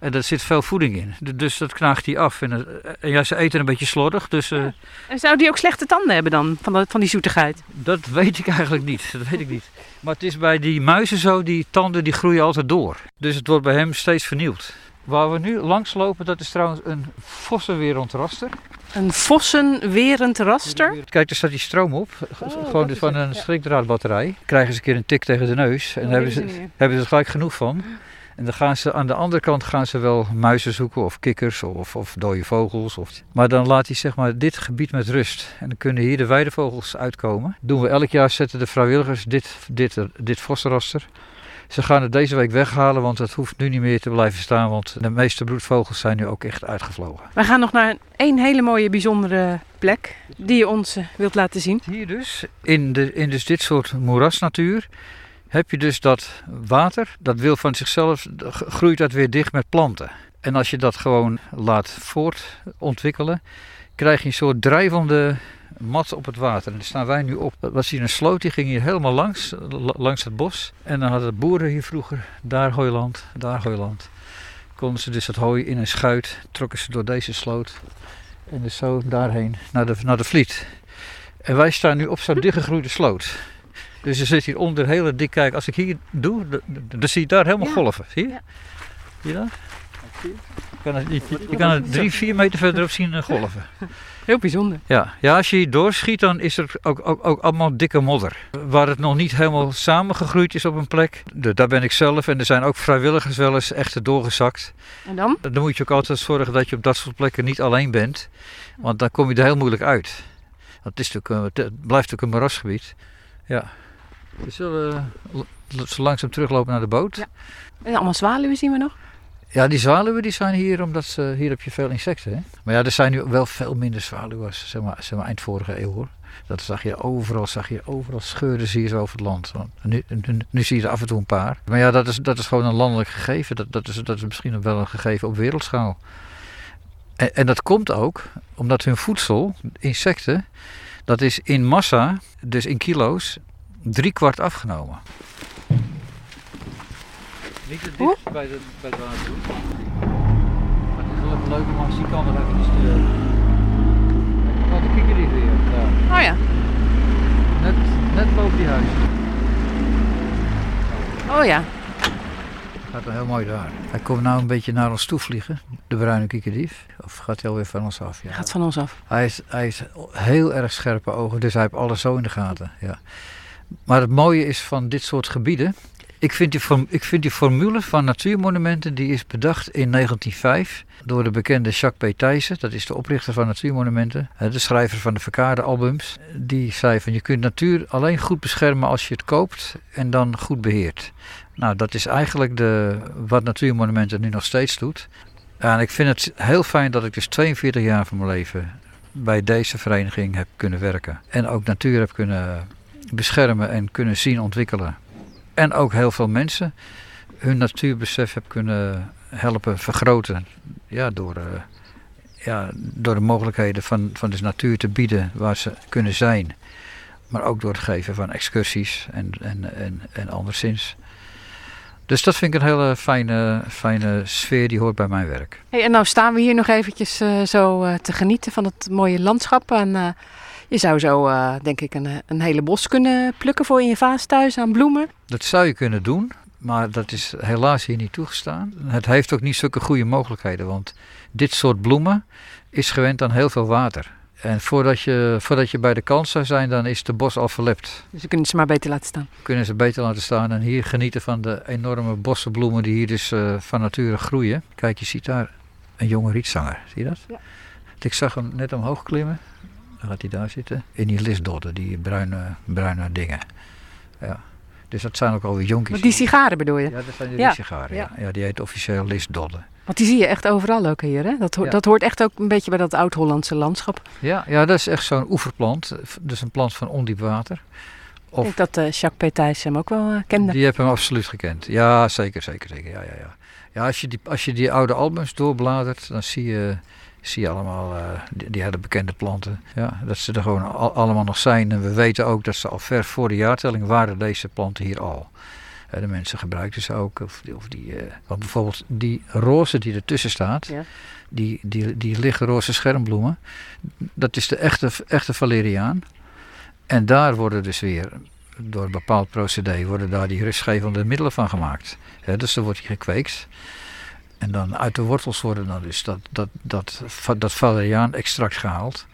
En daar zit veel voeding in. Dus dat knaagt hij af. En, eh, en ja, ze eten een beetje slordig. Dus eh, En zou die ook slechte tanden hebben dan, van, dat- van die zoetigheid? dat weet ik eigenlijk niet. Dat weet ik niet. Maar het is bij die muizen zo, die tanden die groeien altijd door. Dus het wordt bij hem steeds vernieuwd. Waar we nu langs lopen, dat is trouwens een vossenwerondraster. Een vossenwerend raster? Kijk, daar staat die stroom op. Oh, Gewoon van een schrikdraadbatterij. Krijgen ze een keer een tik tegen de neus. En Oh, hebben, deze ze, hebben ze er gelijk genoeg van. En dan gaan ze aan de andere kant gaan ze wel muizen zoeken of kikkers of, of dode vogels. Of... Maar dan laat hij zeg maar dit gebied met rust. En dan kunnen hier de weidevogels uitkomen. Doen we elk jaar zetten de vrijwilligers dit, dit, dit vossenraster. Ze gaan het deze week weghalen, want het hoeft nu niet meer te blijven staan. Want de meeste broedvogels zijn nu ook echt uitgevlogen. We gaan nog naar een hele mooie, bijzondere plek die je ons eh, wilt laten zien. Hier dus, in, de, in dus dit soort moerasnatuur, heb je dus dat water, dat wil van zichzelf, groeit dat weer dicht met planten. En als je dat gewoon laat voortontwikkelen, krijg je een soort drijvende mat op het water. En daar staan wij nu op. Dat was hier een sloot, die ging hier helemaal langs, la- langs het bos. En dan hadden boeren hier vroeger, daar hooiland, daar hooiland. Konden ze dus dat hooi in een schuit, trokken ze door deze sloot. En dus zo daarheen, naar de, naar de Vliet. En wij staan nu op zo'n dichtgegroeide sloot. Dus je zit hier onder hele dik kijk. Als ik hier doe, dan, dan zie je daar helemaal Ja. golven. Zie je? Ja. Zie je dat? Je kan het, je, je kan het drie, vier meter verderop zien eh, golven. [LAUGHS] Heel bijzonder. Ja. ja, als je hier doorschiet, dan is er ook, ook, ook allemaal dikke modder. Waar het nog niet helemaal samengegroeid is op een plek. De- daar ben ik zelf en er zijn ook vrijwilligers wel eens echt doorgezakt. En dan? Dan moet je ook altijd zorgen dat je op dat soort plekken niet alleen bent. Want dan kom je er heel moeilijk uit. Want het, is natuurlijk, een- het blijft natuurlijk een moerasgebied. Ja. We zullen eh, zo langzaam teruglopen naar de boot. Ja, En allemaal zwaluwen zien we nog. Die zwaluwen die zijn hier omdat ze, hier heb je veel insecten. Hè? Maar ja, er zijn nu wel veel minder zwaluwen zeg maar, zeg maar eind vorige eeuw hoor. Dat zag je overal, zag je overal scheurden zie je over het land. Nu, nu, nu zie je er af en toe een paar. Maar ja, dat is, dat is gewoon een landelijk gegeven. Dat, dat, is, dat is misschien wel een gegeven op wereldschaal. En, en dat komt ook omdat hun voedsel, insecten, dat is in massa, dus in kilo's, drie kwart afgenomen. Niet te dicht bij, de, bij het water. Maar het is wel even leuk om langs die even te sturen. Wat de kikker weer. Ja. Oh ja. Net, net boven die huis. Oh ja. Gaat wel heel mooi daar. Hij komt nou een beetje naar ons toe vliegen, de bruine kikkerdief. Of gaat hij alweer van ons af? Ja. Gaat van ons af. Hij is, hij is heel erg scherpe ogen, dus hij heeft alles zo in de gaten. Ja. Maar het mooie is van dit soort gebieden. Ik vind, die, ik vind die formule van natuurmonumenten die is bedacht in 1905 door de bekende Jacques P. Thijssen. Dat is de oprichter van natuurmonumenten, de schrijver van de verkaarde albums. Die zei van je kunt natuur alleen goed beschermen als je het koopt en dan goed beheert. Nou, dat is eigenlijk de, wat natuurmonumenten nu nog steeds doet. En ik vind het heel fijn dat ik dus 42 jaar van mijn leven bij deze vereniging heb kunnen werken. En ook natuur heb kunnen beschermen en kunnen zien ontwikkelen. En ook heel veel mensen hun natuurbesef heb kunnen helpen vergroten. Ja, door, eh, ja, door de mogelijkheden van, van de natuur te bieden waar ze kunnen zijn. Maar ook door het geven van excursies en, en, en, en anderszins. Dus dat vind ik een hele fijne, fijne sfeer die hoort bij mijn werk. Hey, en nou staan we hier nog eventjes eh, zo eh, te genieten van het mooie landschap. Eh, je zou zo, eh, denk ik, een, een hele bos kunnen plukken voor in je vaas thuis aan bloemen. Dat zou je kunnen doen, maar dat is helaas hier niet toegestaan. Het heeft ook niet zulke goede mogelijkheden, want dit soort bloemen is gewend aan heel veel water. En voordat je, voordat je bij de kans zou zijn, dan is de bos al verlept. Dus we kunnen ze maar beter laten staan. Kunnen ze beter laten staan en hier genieten van de enorme bossenbloemen die hier dus eh, van nature groeien. Kijk, je ziet daar een jonge rietzanger, zie je dat? Ja. Ik zag hem net omhoog klimmen. Gaat hij daar zitten. In die listdodden, die bruine, bruine dingen. Ja. Dus dat zijn ook alweer jonkies. Want die sigaren bedoel je? Ja, dat zijn die Ja. sigaren. Ja. Ja. die heet officieel listdodden. Want die zie je echt overal ook hier, hè? Dat, ho- Ja. dat hoort echt ook een beetje bij dat oud-Hollandse landschap. Ja, ja, dat is echt zo'n oeverplant. Dus een plant van ondiep water. Ik Of denk dat eh, Jacques P. Thijs hem ook wel eh, kende. Die heb hem absoluut gekend. Ja, zeker, zeker, zeker. Ja, ja, ja. ja als, je die, als je die oude albums doorbladert, dan zie je, zie je allemaal eh, die, die hele bekende planten. Ja, dat ze er gewoon al- allemaal nog zijn. En we weten ook dat ze al ver voor de jaartelling waren deze planten hier al. Eh, de mensen gebruikten ze ook. Of die, of die, eh, want bijvoorbeeld die roze die ertussen staat, Ja. die, die, die lichtroze schermbloemen, dat is de echte, echte valeriaan. En daar worden dus weer door een bepaald procedé worden daar die rustgevende middelen van gemaakt. Dus dan wordt die gekweekt. En dan uit de wortels worden dan dus dat, dat, dat, dat valeriaan extract gehaald.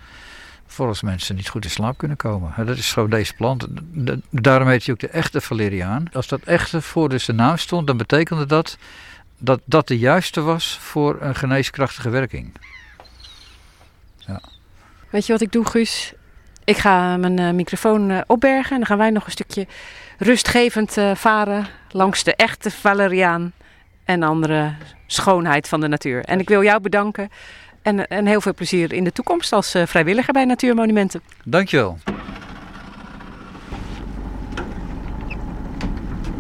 Volgens mensen niet goed in slaap kunnen komen. Dat is gewoon deze plant. Daarom heet hij ook de echte valeriaan. Als dat echte voor dus de naam stond, dan betekende dat dat dat de juiste was voor een geneeskrachtige werking. Weet je wat ik doe, Guus? Ik ga mijn eh, microfoon eh, opbergen en dan gaan wij nog een stukje rustgevend eh, varen langs de echte valeriaan en andere schoonheid van de natuur. En ik wil jou bedanken en, en heel veel plezier in de toekomst als eh, vrijwilliger bij Natuurmonumenten. Dankjewel.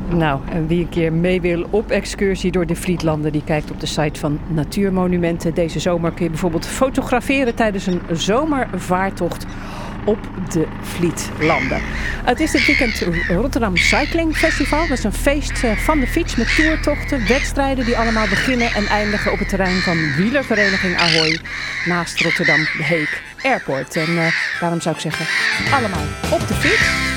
Nou, en wie een keer mee wil op excursie door de Vlietlanden, die kijkt op de site van Natuurmonumenten. Deze zomer kun je bijvoorbeeld fotograferen tijdens een zomervaartocht op de Vlietlanden. Het is dit weekend Rotterdam Cycling Festival. Dat is een feest eh, van de fiets met toertochten, wedstrijden die allemaal beginnen en eindigen op het terrein van wielervereniging Ahoy naast Rotterdam Heek Airport. En eh, daarom zou ik zeggen, allemaal op de fiets.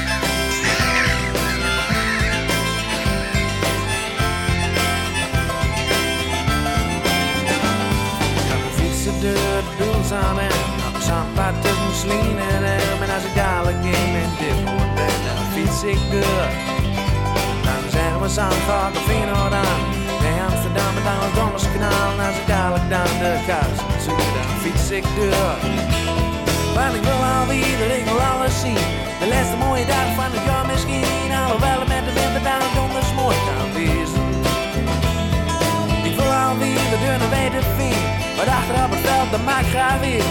Slien en Elm. En als ik dadelijk in mijn diphoorn ben, dan fiets ik door. Dan zeggen we Zandvoort of Feyenoord aan. Nee, Amsterdam en dan het Donderskanaal. En als ik dadelijk dan de kaas zoek, dan fiets ik door. Want ik wil alweer, ik wil alles zien. De laatste mooie dag van het jaar misschien. Alhoewel het met de winter dan donders mooi kan wezen. Ik wil alweer de deur naar weten vind. Maar achter op het veld, dat maakt graag weer.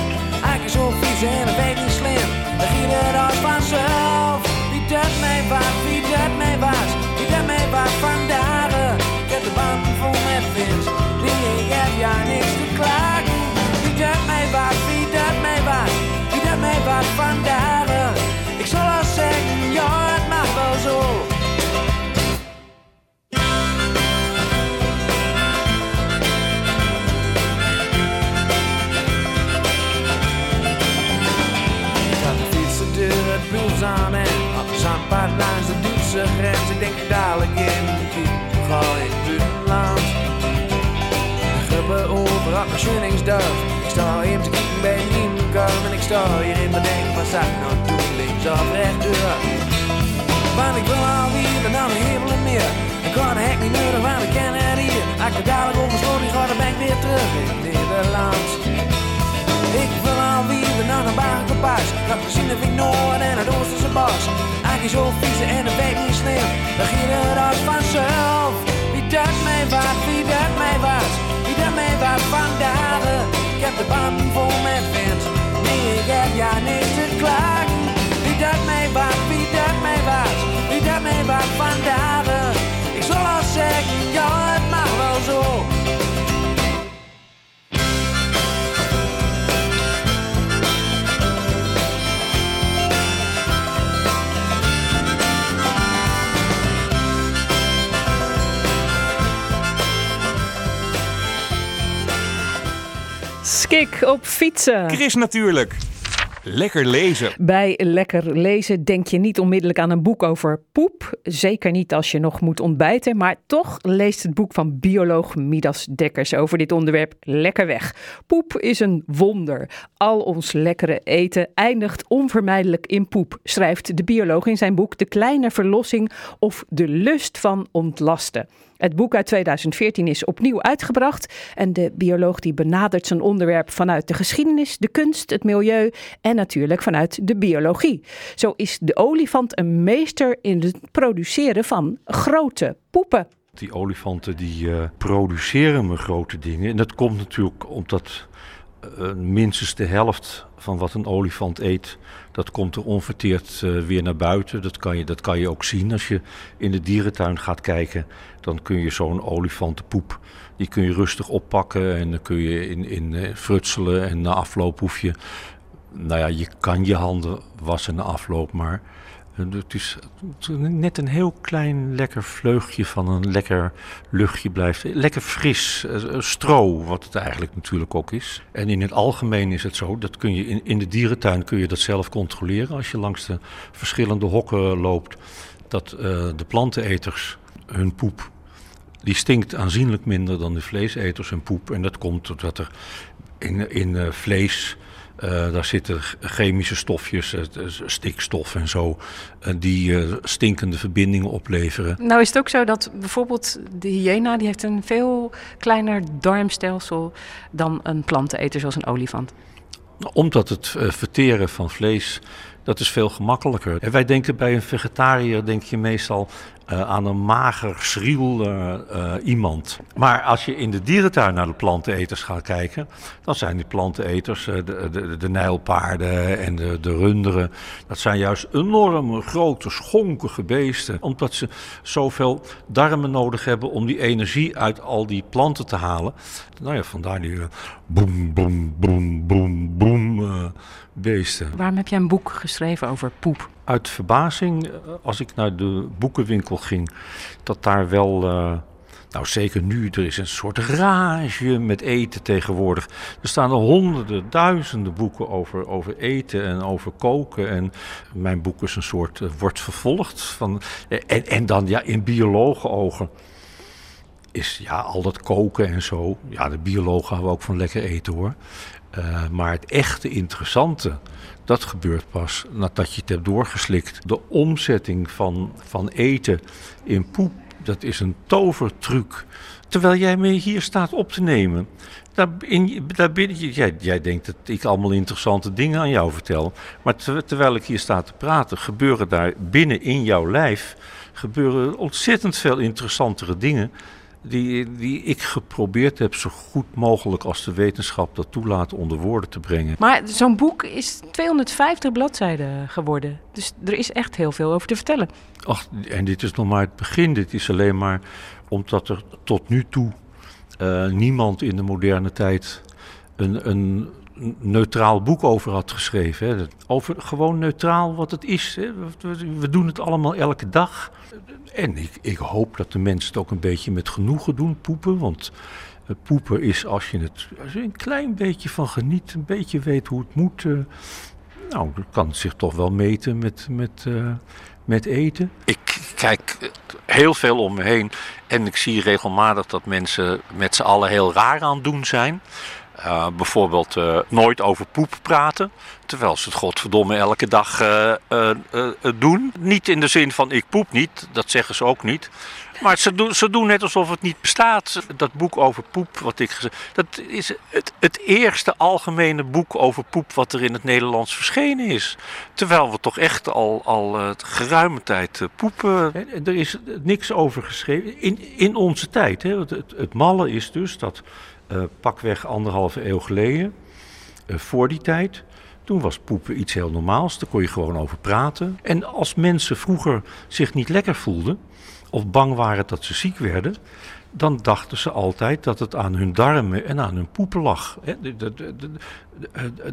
Zo fietsen en dat weet slim. Dan giet het als vanzelf. Wie dat mij was, wie dat mij was, wie dat mij was vandaag. Ik heb de banden vol met vins. Die ik heb ja niks te klagen. Wie dat mij was, wie dat mij was, wie dat mij was vandaag. Ik sta even te kijken bij een inkomen en ik sta hier in mijn denk, wat zou ik nou doen, links of rechtdoor. Want ik wil alweer dan een hemel en meer. Ik kan de hek niet nodig, want ik ken het hier. Als ik dadelijk over sloot, die ga dan ben ik weer terug in Nederland. Ik wil alweer naar een bagenpas. Gaat gezien of ik Noord en het Oosterse bos. Eigenlijk zo fietsen en dat weet niet slim. Dan ging het als vanzelf. Wie dat mij was, wie dat mij was. Wie dat mij was vandaag. Ik Skik op fietsen. Chris natuurlijk. Lekker lezen. Bij lekker lezen denk je niet onmiddellijk aan een boek over poep. Zeker niet als je nog moet ontbijten. Maar toch leest het boek van bioloog Midas Dekkers over dit onderwerp lekker weg. Poep is een wonder. Al ons lekkere eten eindigt onvermijdelijk in poep, schrijft de bioloog in zijn boek De Kleine Verlossing of De Lust van Ontlasten. Het boek uit 2014 is opnieuw uitgebracht en de bioloog die benadert zijn onderwerp vanuit de geschiedenis, de kunst, het milieu en natuurlijk vanuit de biologie. Zo is de olifant een meester in het produceren van grote poepen. Die olifanten die uh, produceren me grote dingen. En dat komt natuurlijk omdat uh, minstens de helft van wat een olifant eet, dat komt er onverteerd uh, weer naar buiten. Dat kan, je, dat kan je ook zien als je in de dierentuin gaat kijken. Dan kun je zo'n olifantenpoep, die kun je rustig oppakken en dan kun je in, in frutselen. En na afloop hoef je, nou ja, je kan je handen wassen na afloop, maar het is net een heel klein lekker vleugje van een lekker luchtje blijft. Lekker fris, stro, wat het eigenlijk natuurlijk ook is. En in het algemeen is het zo, dat kun je in, in de dierentuin kun je dat zelf controleren. Als je langs de verschillende hokken loopt, dat uh, de planteneters hun poep, die stinkt aanzienlijk minder dan de vleeseters hun poep. En dat komt doordat er in, in vlees uh, daar zitten chemische stofjes, uh, stikstof en zo, uh, die stinkende verbindingen opleveren. Nou is het ook zo dat bijvoorbeeld de hyena, die heeft een veel kleiner darmstelsel dan een planteneter zoals een olifant. Omdat het verteren van vlees dat is veel gemakkelijker. En wij denken bij een vegetariër denk je meestal uh, aan een mager, schriel uh, uh, iemand. Maar als je in de dierentuin naar de planteneters gaat kijken, dan zijn die planteneters, de, de, de nijlpaarden en de, de runderen, dat zijn juist enorme, grote, schonkige beesten. Omdat ze zoveel darmen nodig hebben om die energie uit al die planten te halen. Nou ja, vandaar die boem, boem, boem, boem, boem beesten. Waarom heb jij een boek geschreven over poep? Uit verbazing, als ik naar de boekenwinkel ging, dat daar wel. Uh, nou, zeker nu, er is een soort rage met eten tegenwoordig. Er staan er honderden, duizenden boeken over, over eten en over koken. En mijn boek is een soort, uh, wordt vervolgd. Van, en, en dan ja, in biologenogen is ja, al dat koken en zo. Ja, de biologen houden ook van lekker eten hoor. Uh, maar het echte interessante, dat gebeurt pas nadat je het hebt doorgeslikt. De omzetting van, van eten in poep, dat is een tovertruc. Terwijl jij me hier staat op te nemen. Daar, in, daar binnen, jij, jij denkt dat ik allemaal interessante dingen aan jou vertel. Maar ter, terwijl ik hier sta te praten, gebeuren daar binnen in jouw lijf gebeuren ontzettend veel interessantere dingen die, die ik geprobeerd heb zo goed mogelijk als de wetenschap dat toelaat onder woorden te brengen. Maar zo'n boek is 250 bladzijden geworden. Dus er is echt heel veel over te vertellen. Ach, en dit is nog maar het begin. Dit is alleen maar omdat er tot nu toe uh, niemand in de moderne tijd een, een neutraal boek over had geschreven. Hè. Over gewoon neutraal wat het is. Hè. We doen het allemaal elke dag. En ik, ik, hoop dat de mensen het ook een beetje met genoegen doen, poepen. Want uh, poepen is als je, het, als een klein beetje van geniet, een beetje weet hoe het moet. Uh, nou, dat kan zich toch wel meten met, met, uh, met eten. Ik kijk heel veel om me heen en ik zie regelmatig dat mensen met z'n allen heel raar aan het doen zijn. Uh, bijvoorbeeld uh, nooit over poep praten, terwijl ze het godverdomme elke dag uh, doen. Niet in de zin van ik poep niet, dat zeggen ze ook niet. Maar ze doen, ze doen net alsof het niet bestaat. Dat boek over poep, wat ik gezegd dat is het, het eerste algemene boek over poep wat er in het Nederlands verschenen is. Terwijl we toch echt al, al geruime tijd poepen. Er is niks over geschreven in, in onze tijd. Hè. Het, het, het malle is dus dat pakweg anderhalve eeuw geleden, uh, voor die tijd. Toen was poepen iets heel normaals, daar kon je gewoon over praten. En als mensen vroeger zich niet lekker voelden, of bang waren dat ze ziek werden, dan dachten ze altijd dat het aan hun darmen en aan hun poepen lag.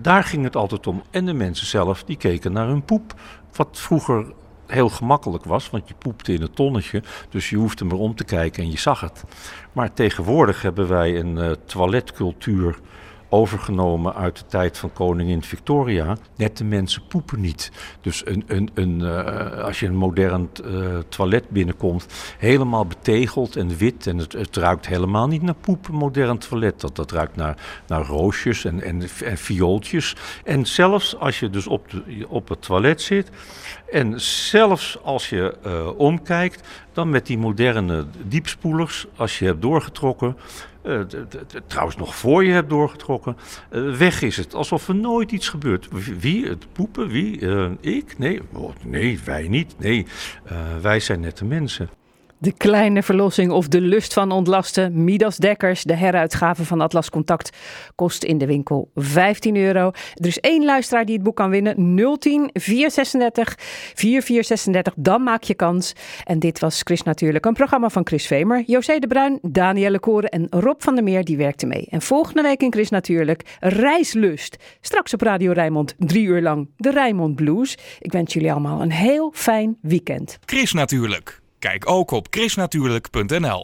Daar ging het altijd om. En de mensen zelf, die keken naar hun poep. Wat vroeger heel gemakkelijk was, want je poepte in een tonnetje, dus je hoefde maar om te kijken en je zag het. Maar tegenwoordig hebben wij een uh, toiletcultuur overgenomen uit de tijd van koningin Victoria. Nette mensen poepen niet. Dus een, een, een, uh, als je een modern uh, toilet binnenkomt, helemaal betegeld en wit. En het, ruikt helemaal niet naar poep, een modern toilet. Dat, dat ruikt naar, naar roosjes en, en, en viooltjes. En zelfs als je dus op, de, op het toilet zit. En zelfs als je uh, omkijkt, dan met die moderne diepspoelers, als je hebt doorgetrokken, trouwens nog voor je hebt doorgetrokken, uh, weg is het. Alsof er nooit iets gebeurt. Wie? Het poepen? Wie? Uh, ik? Nee. Oh, nee, wij niet. Nee, wij zijn nette mensen. De kleine verlossing of de lust van ontlasten. Midas Dekkers, de heruitgave van Atlas Contact, kost in de winkel 15 euro. Er is één luisteraar die het boek kan winnen. 010 436 4436. Dan maak je kans. En dit was Chris Natuurlijk, een programma van Chris Vemer, José de Bruin, Danielle Koren en Rob van der Meer. Die werkten mee. En volgende week in Chris Natuurlijk, Reislust. Straks op Radio Rijnmond, drie uur lang, de Rijnmond Blues. Ik wens jullie allemaal een heel fijn weekend. Chris Natuurlijk. Kijk ook op chrisnatuurlijk.nl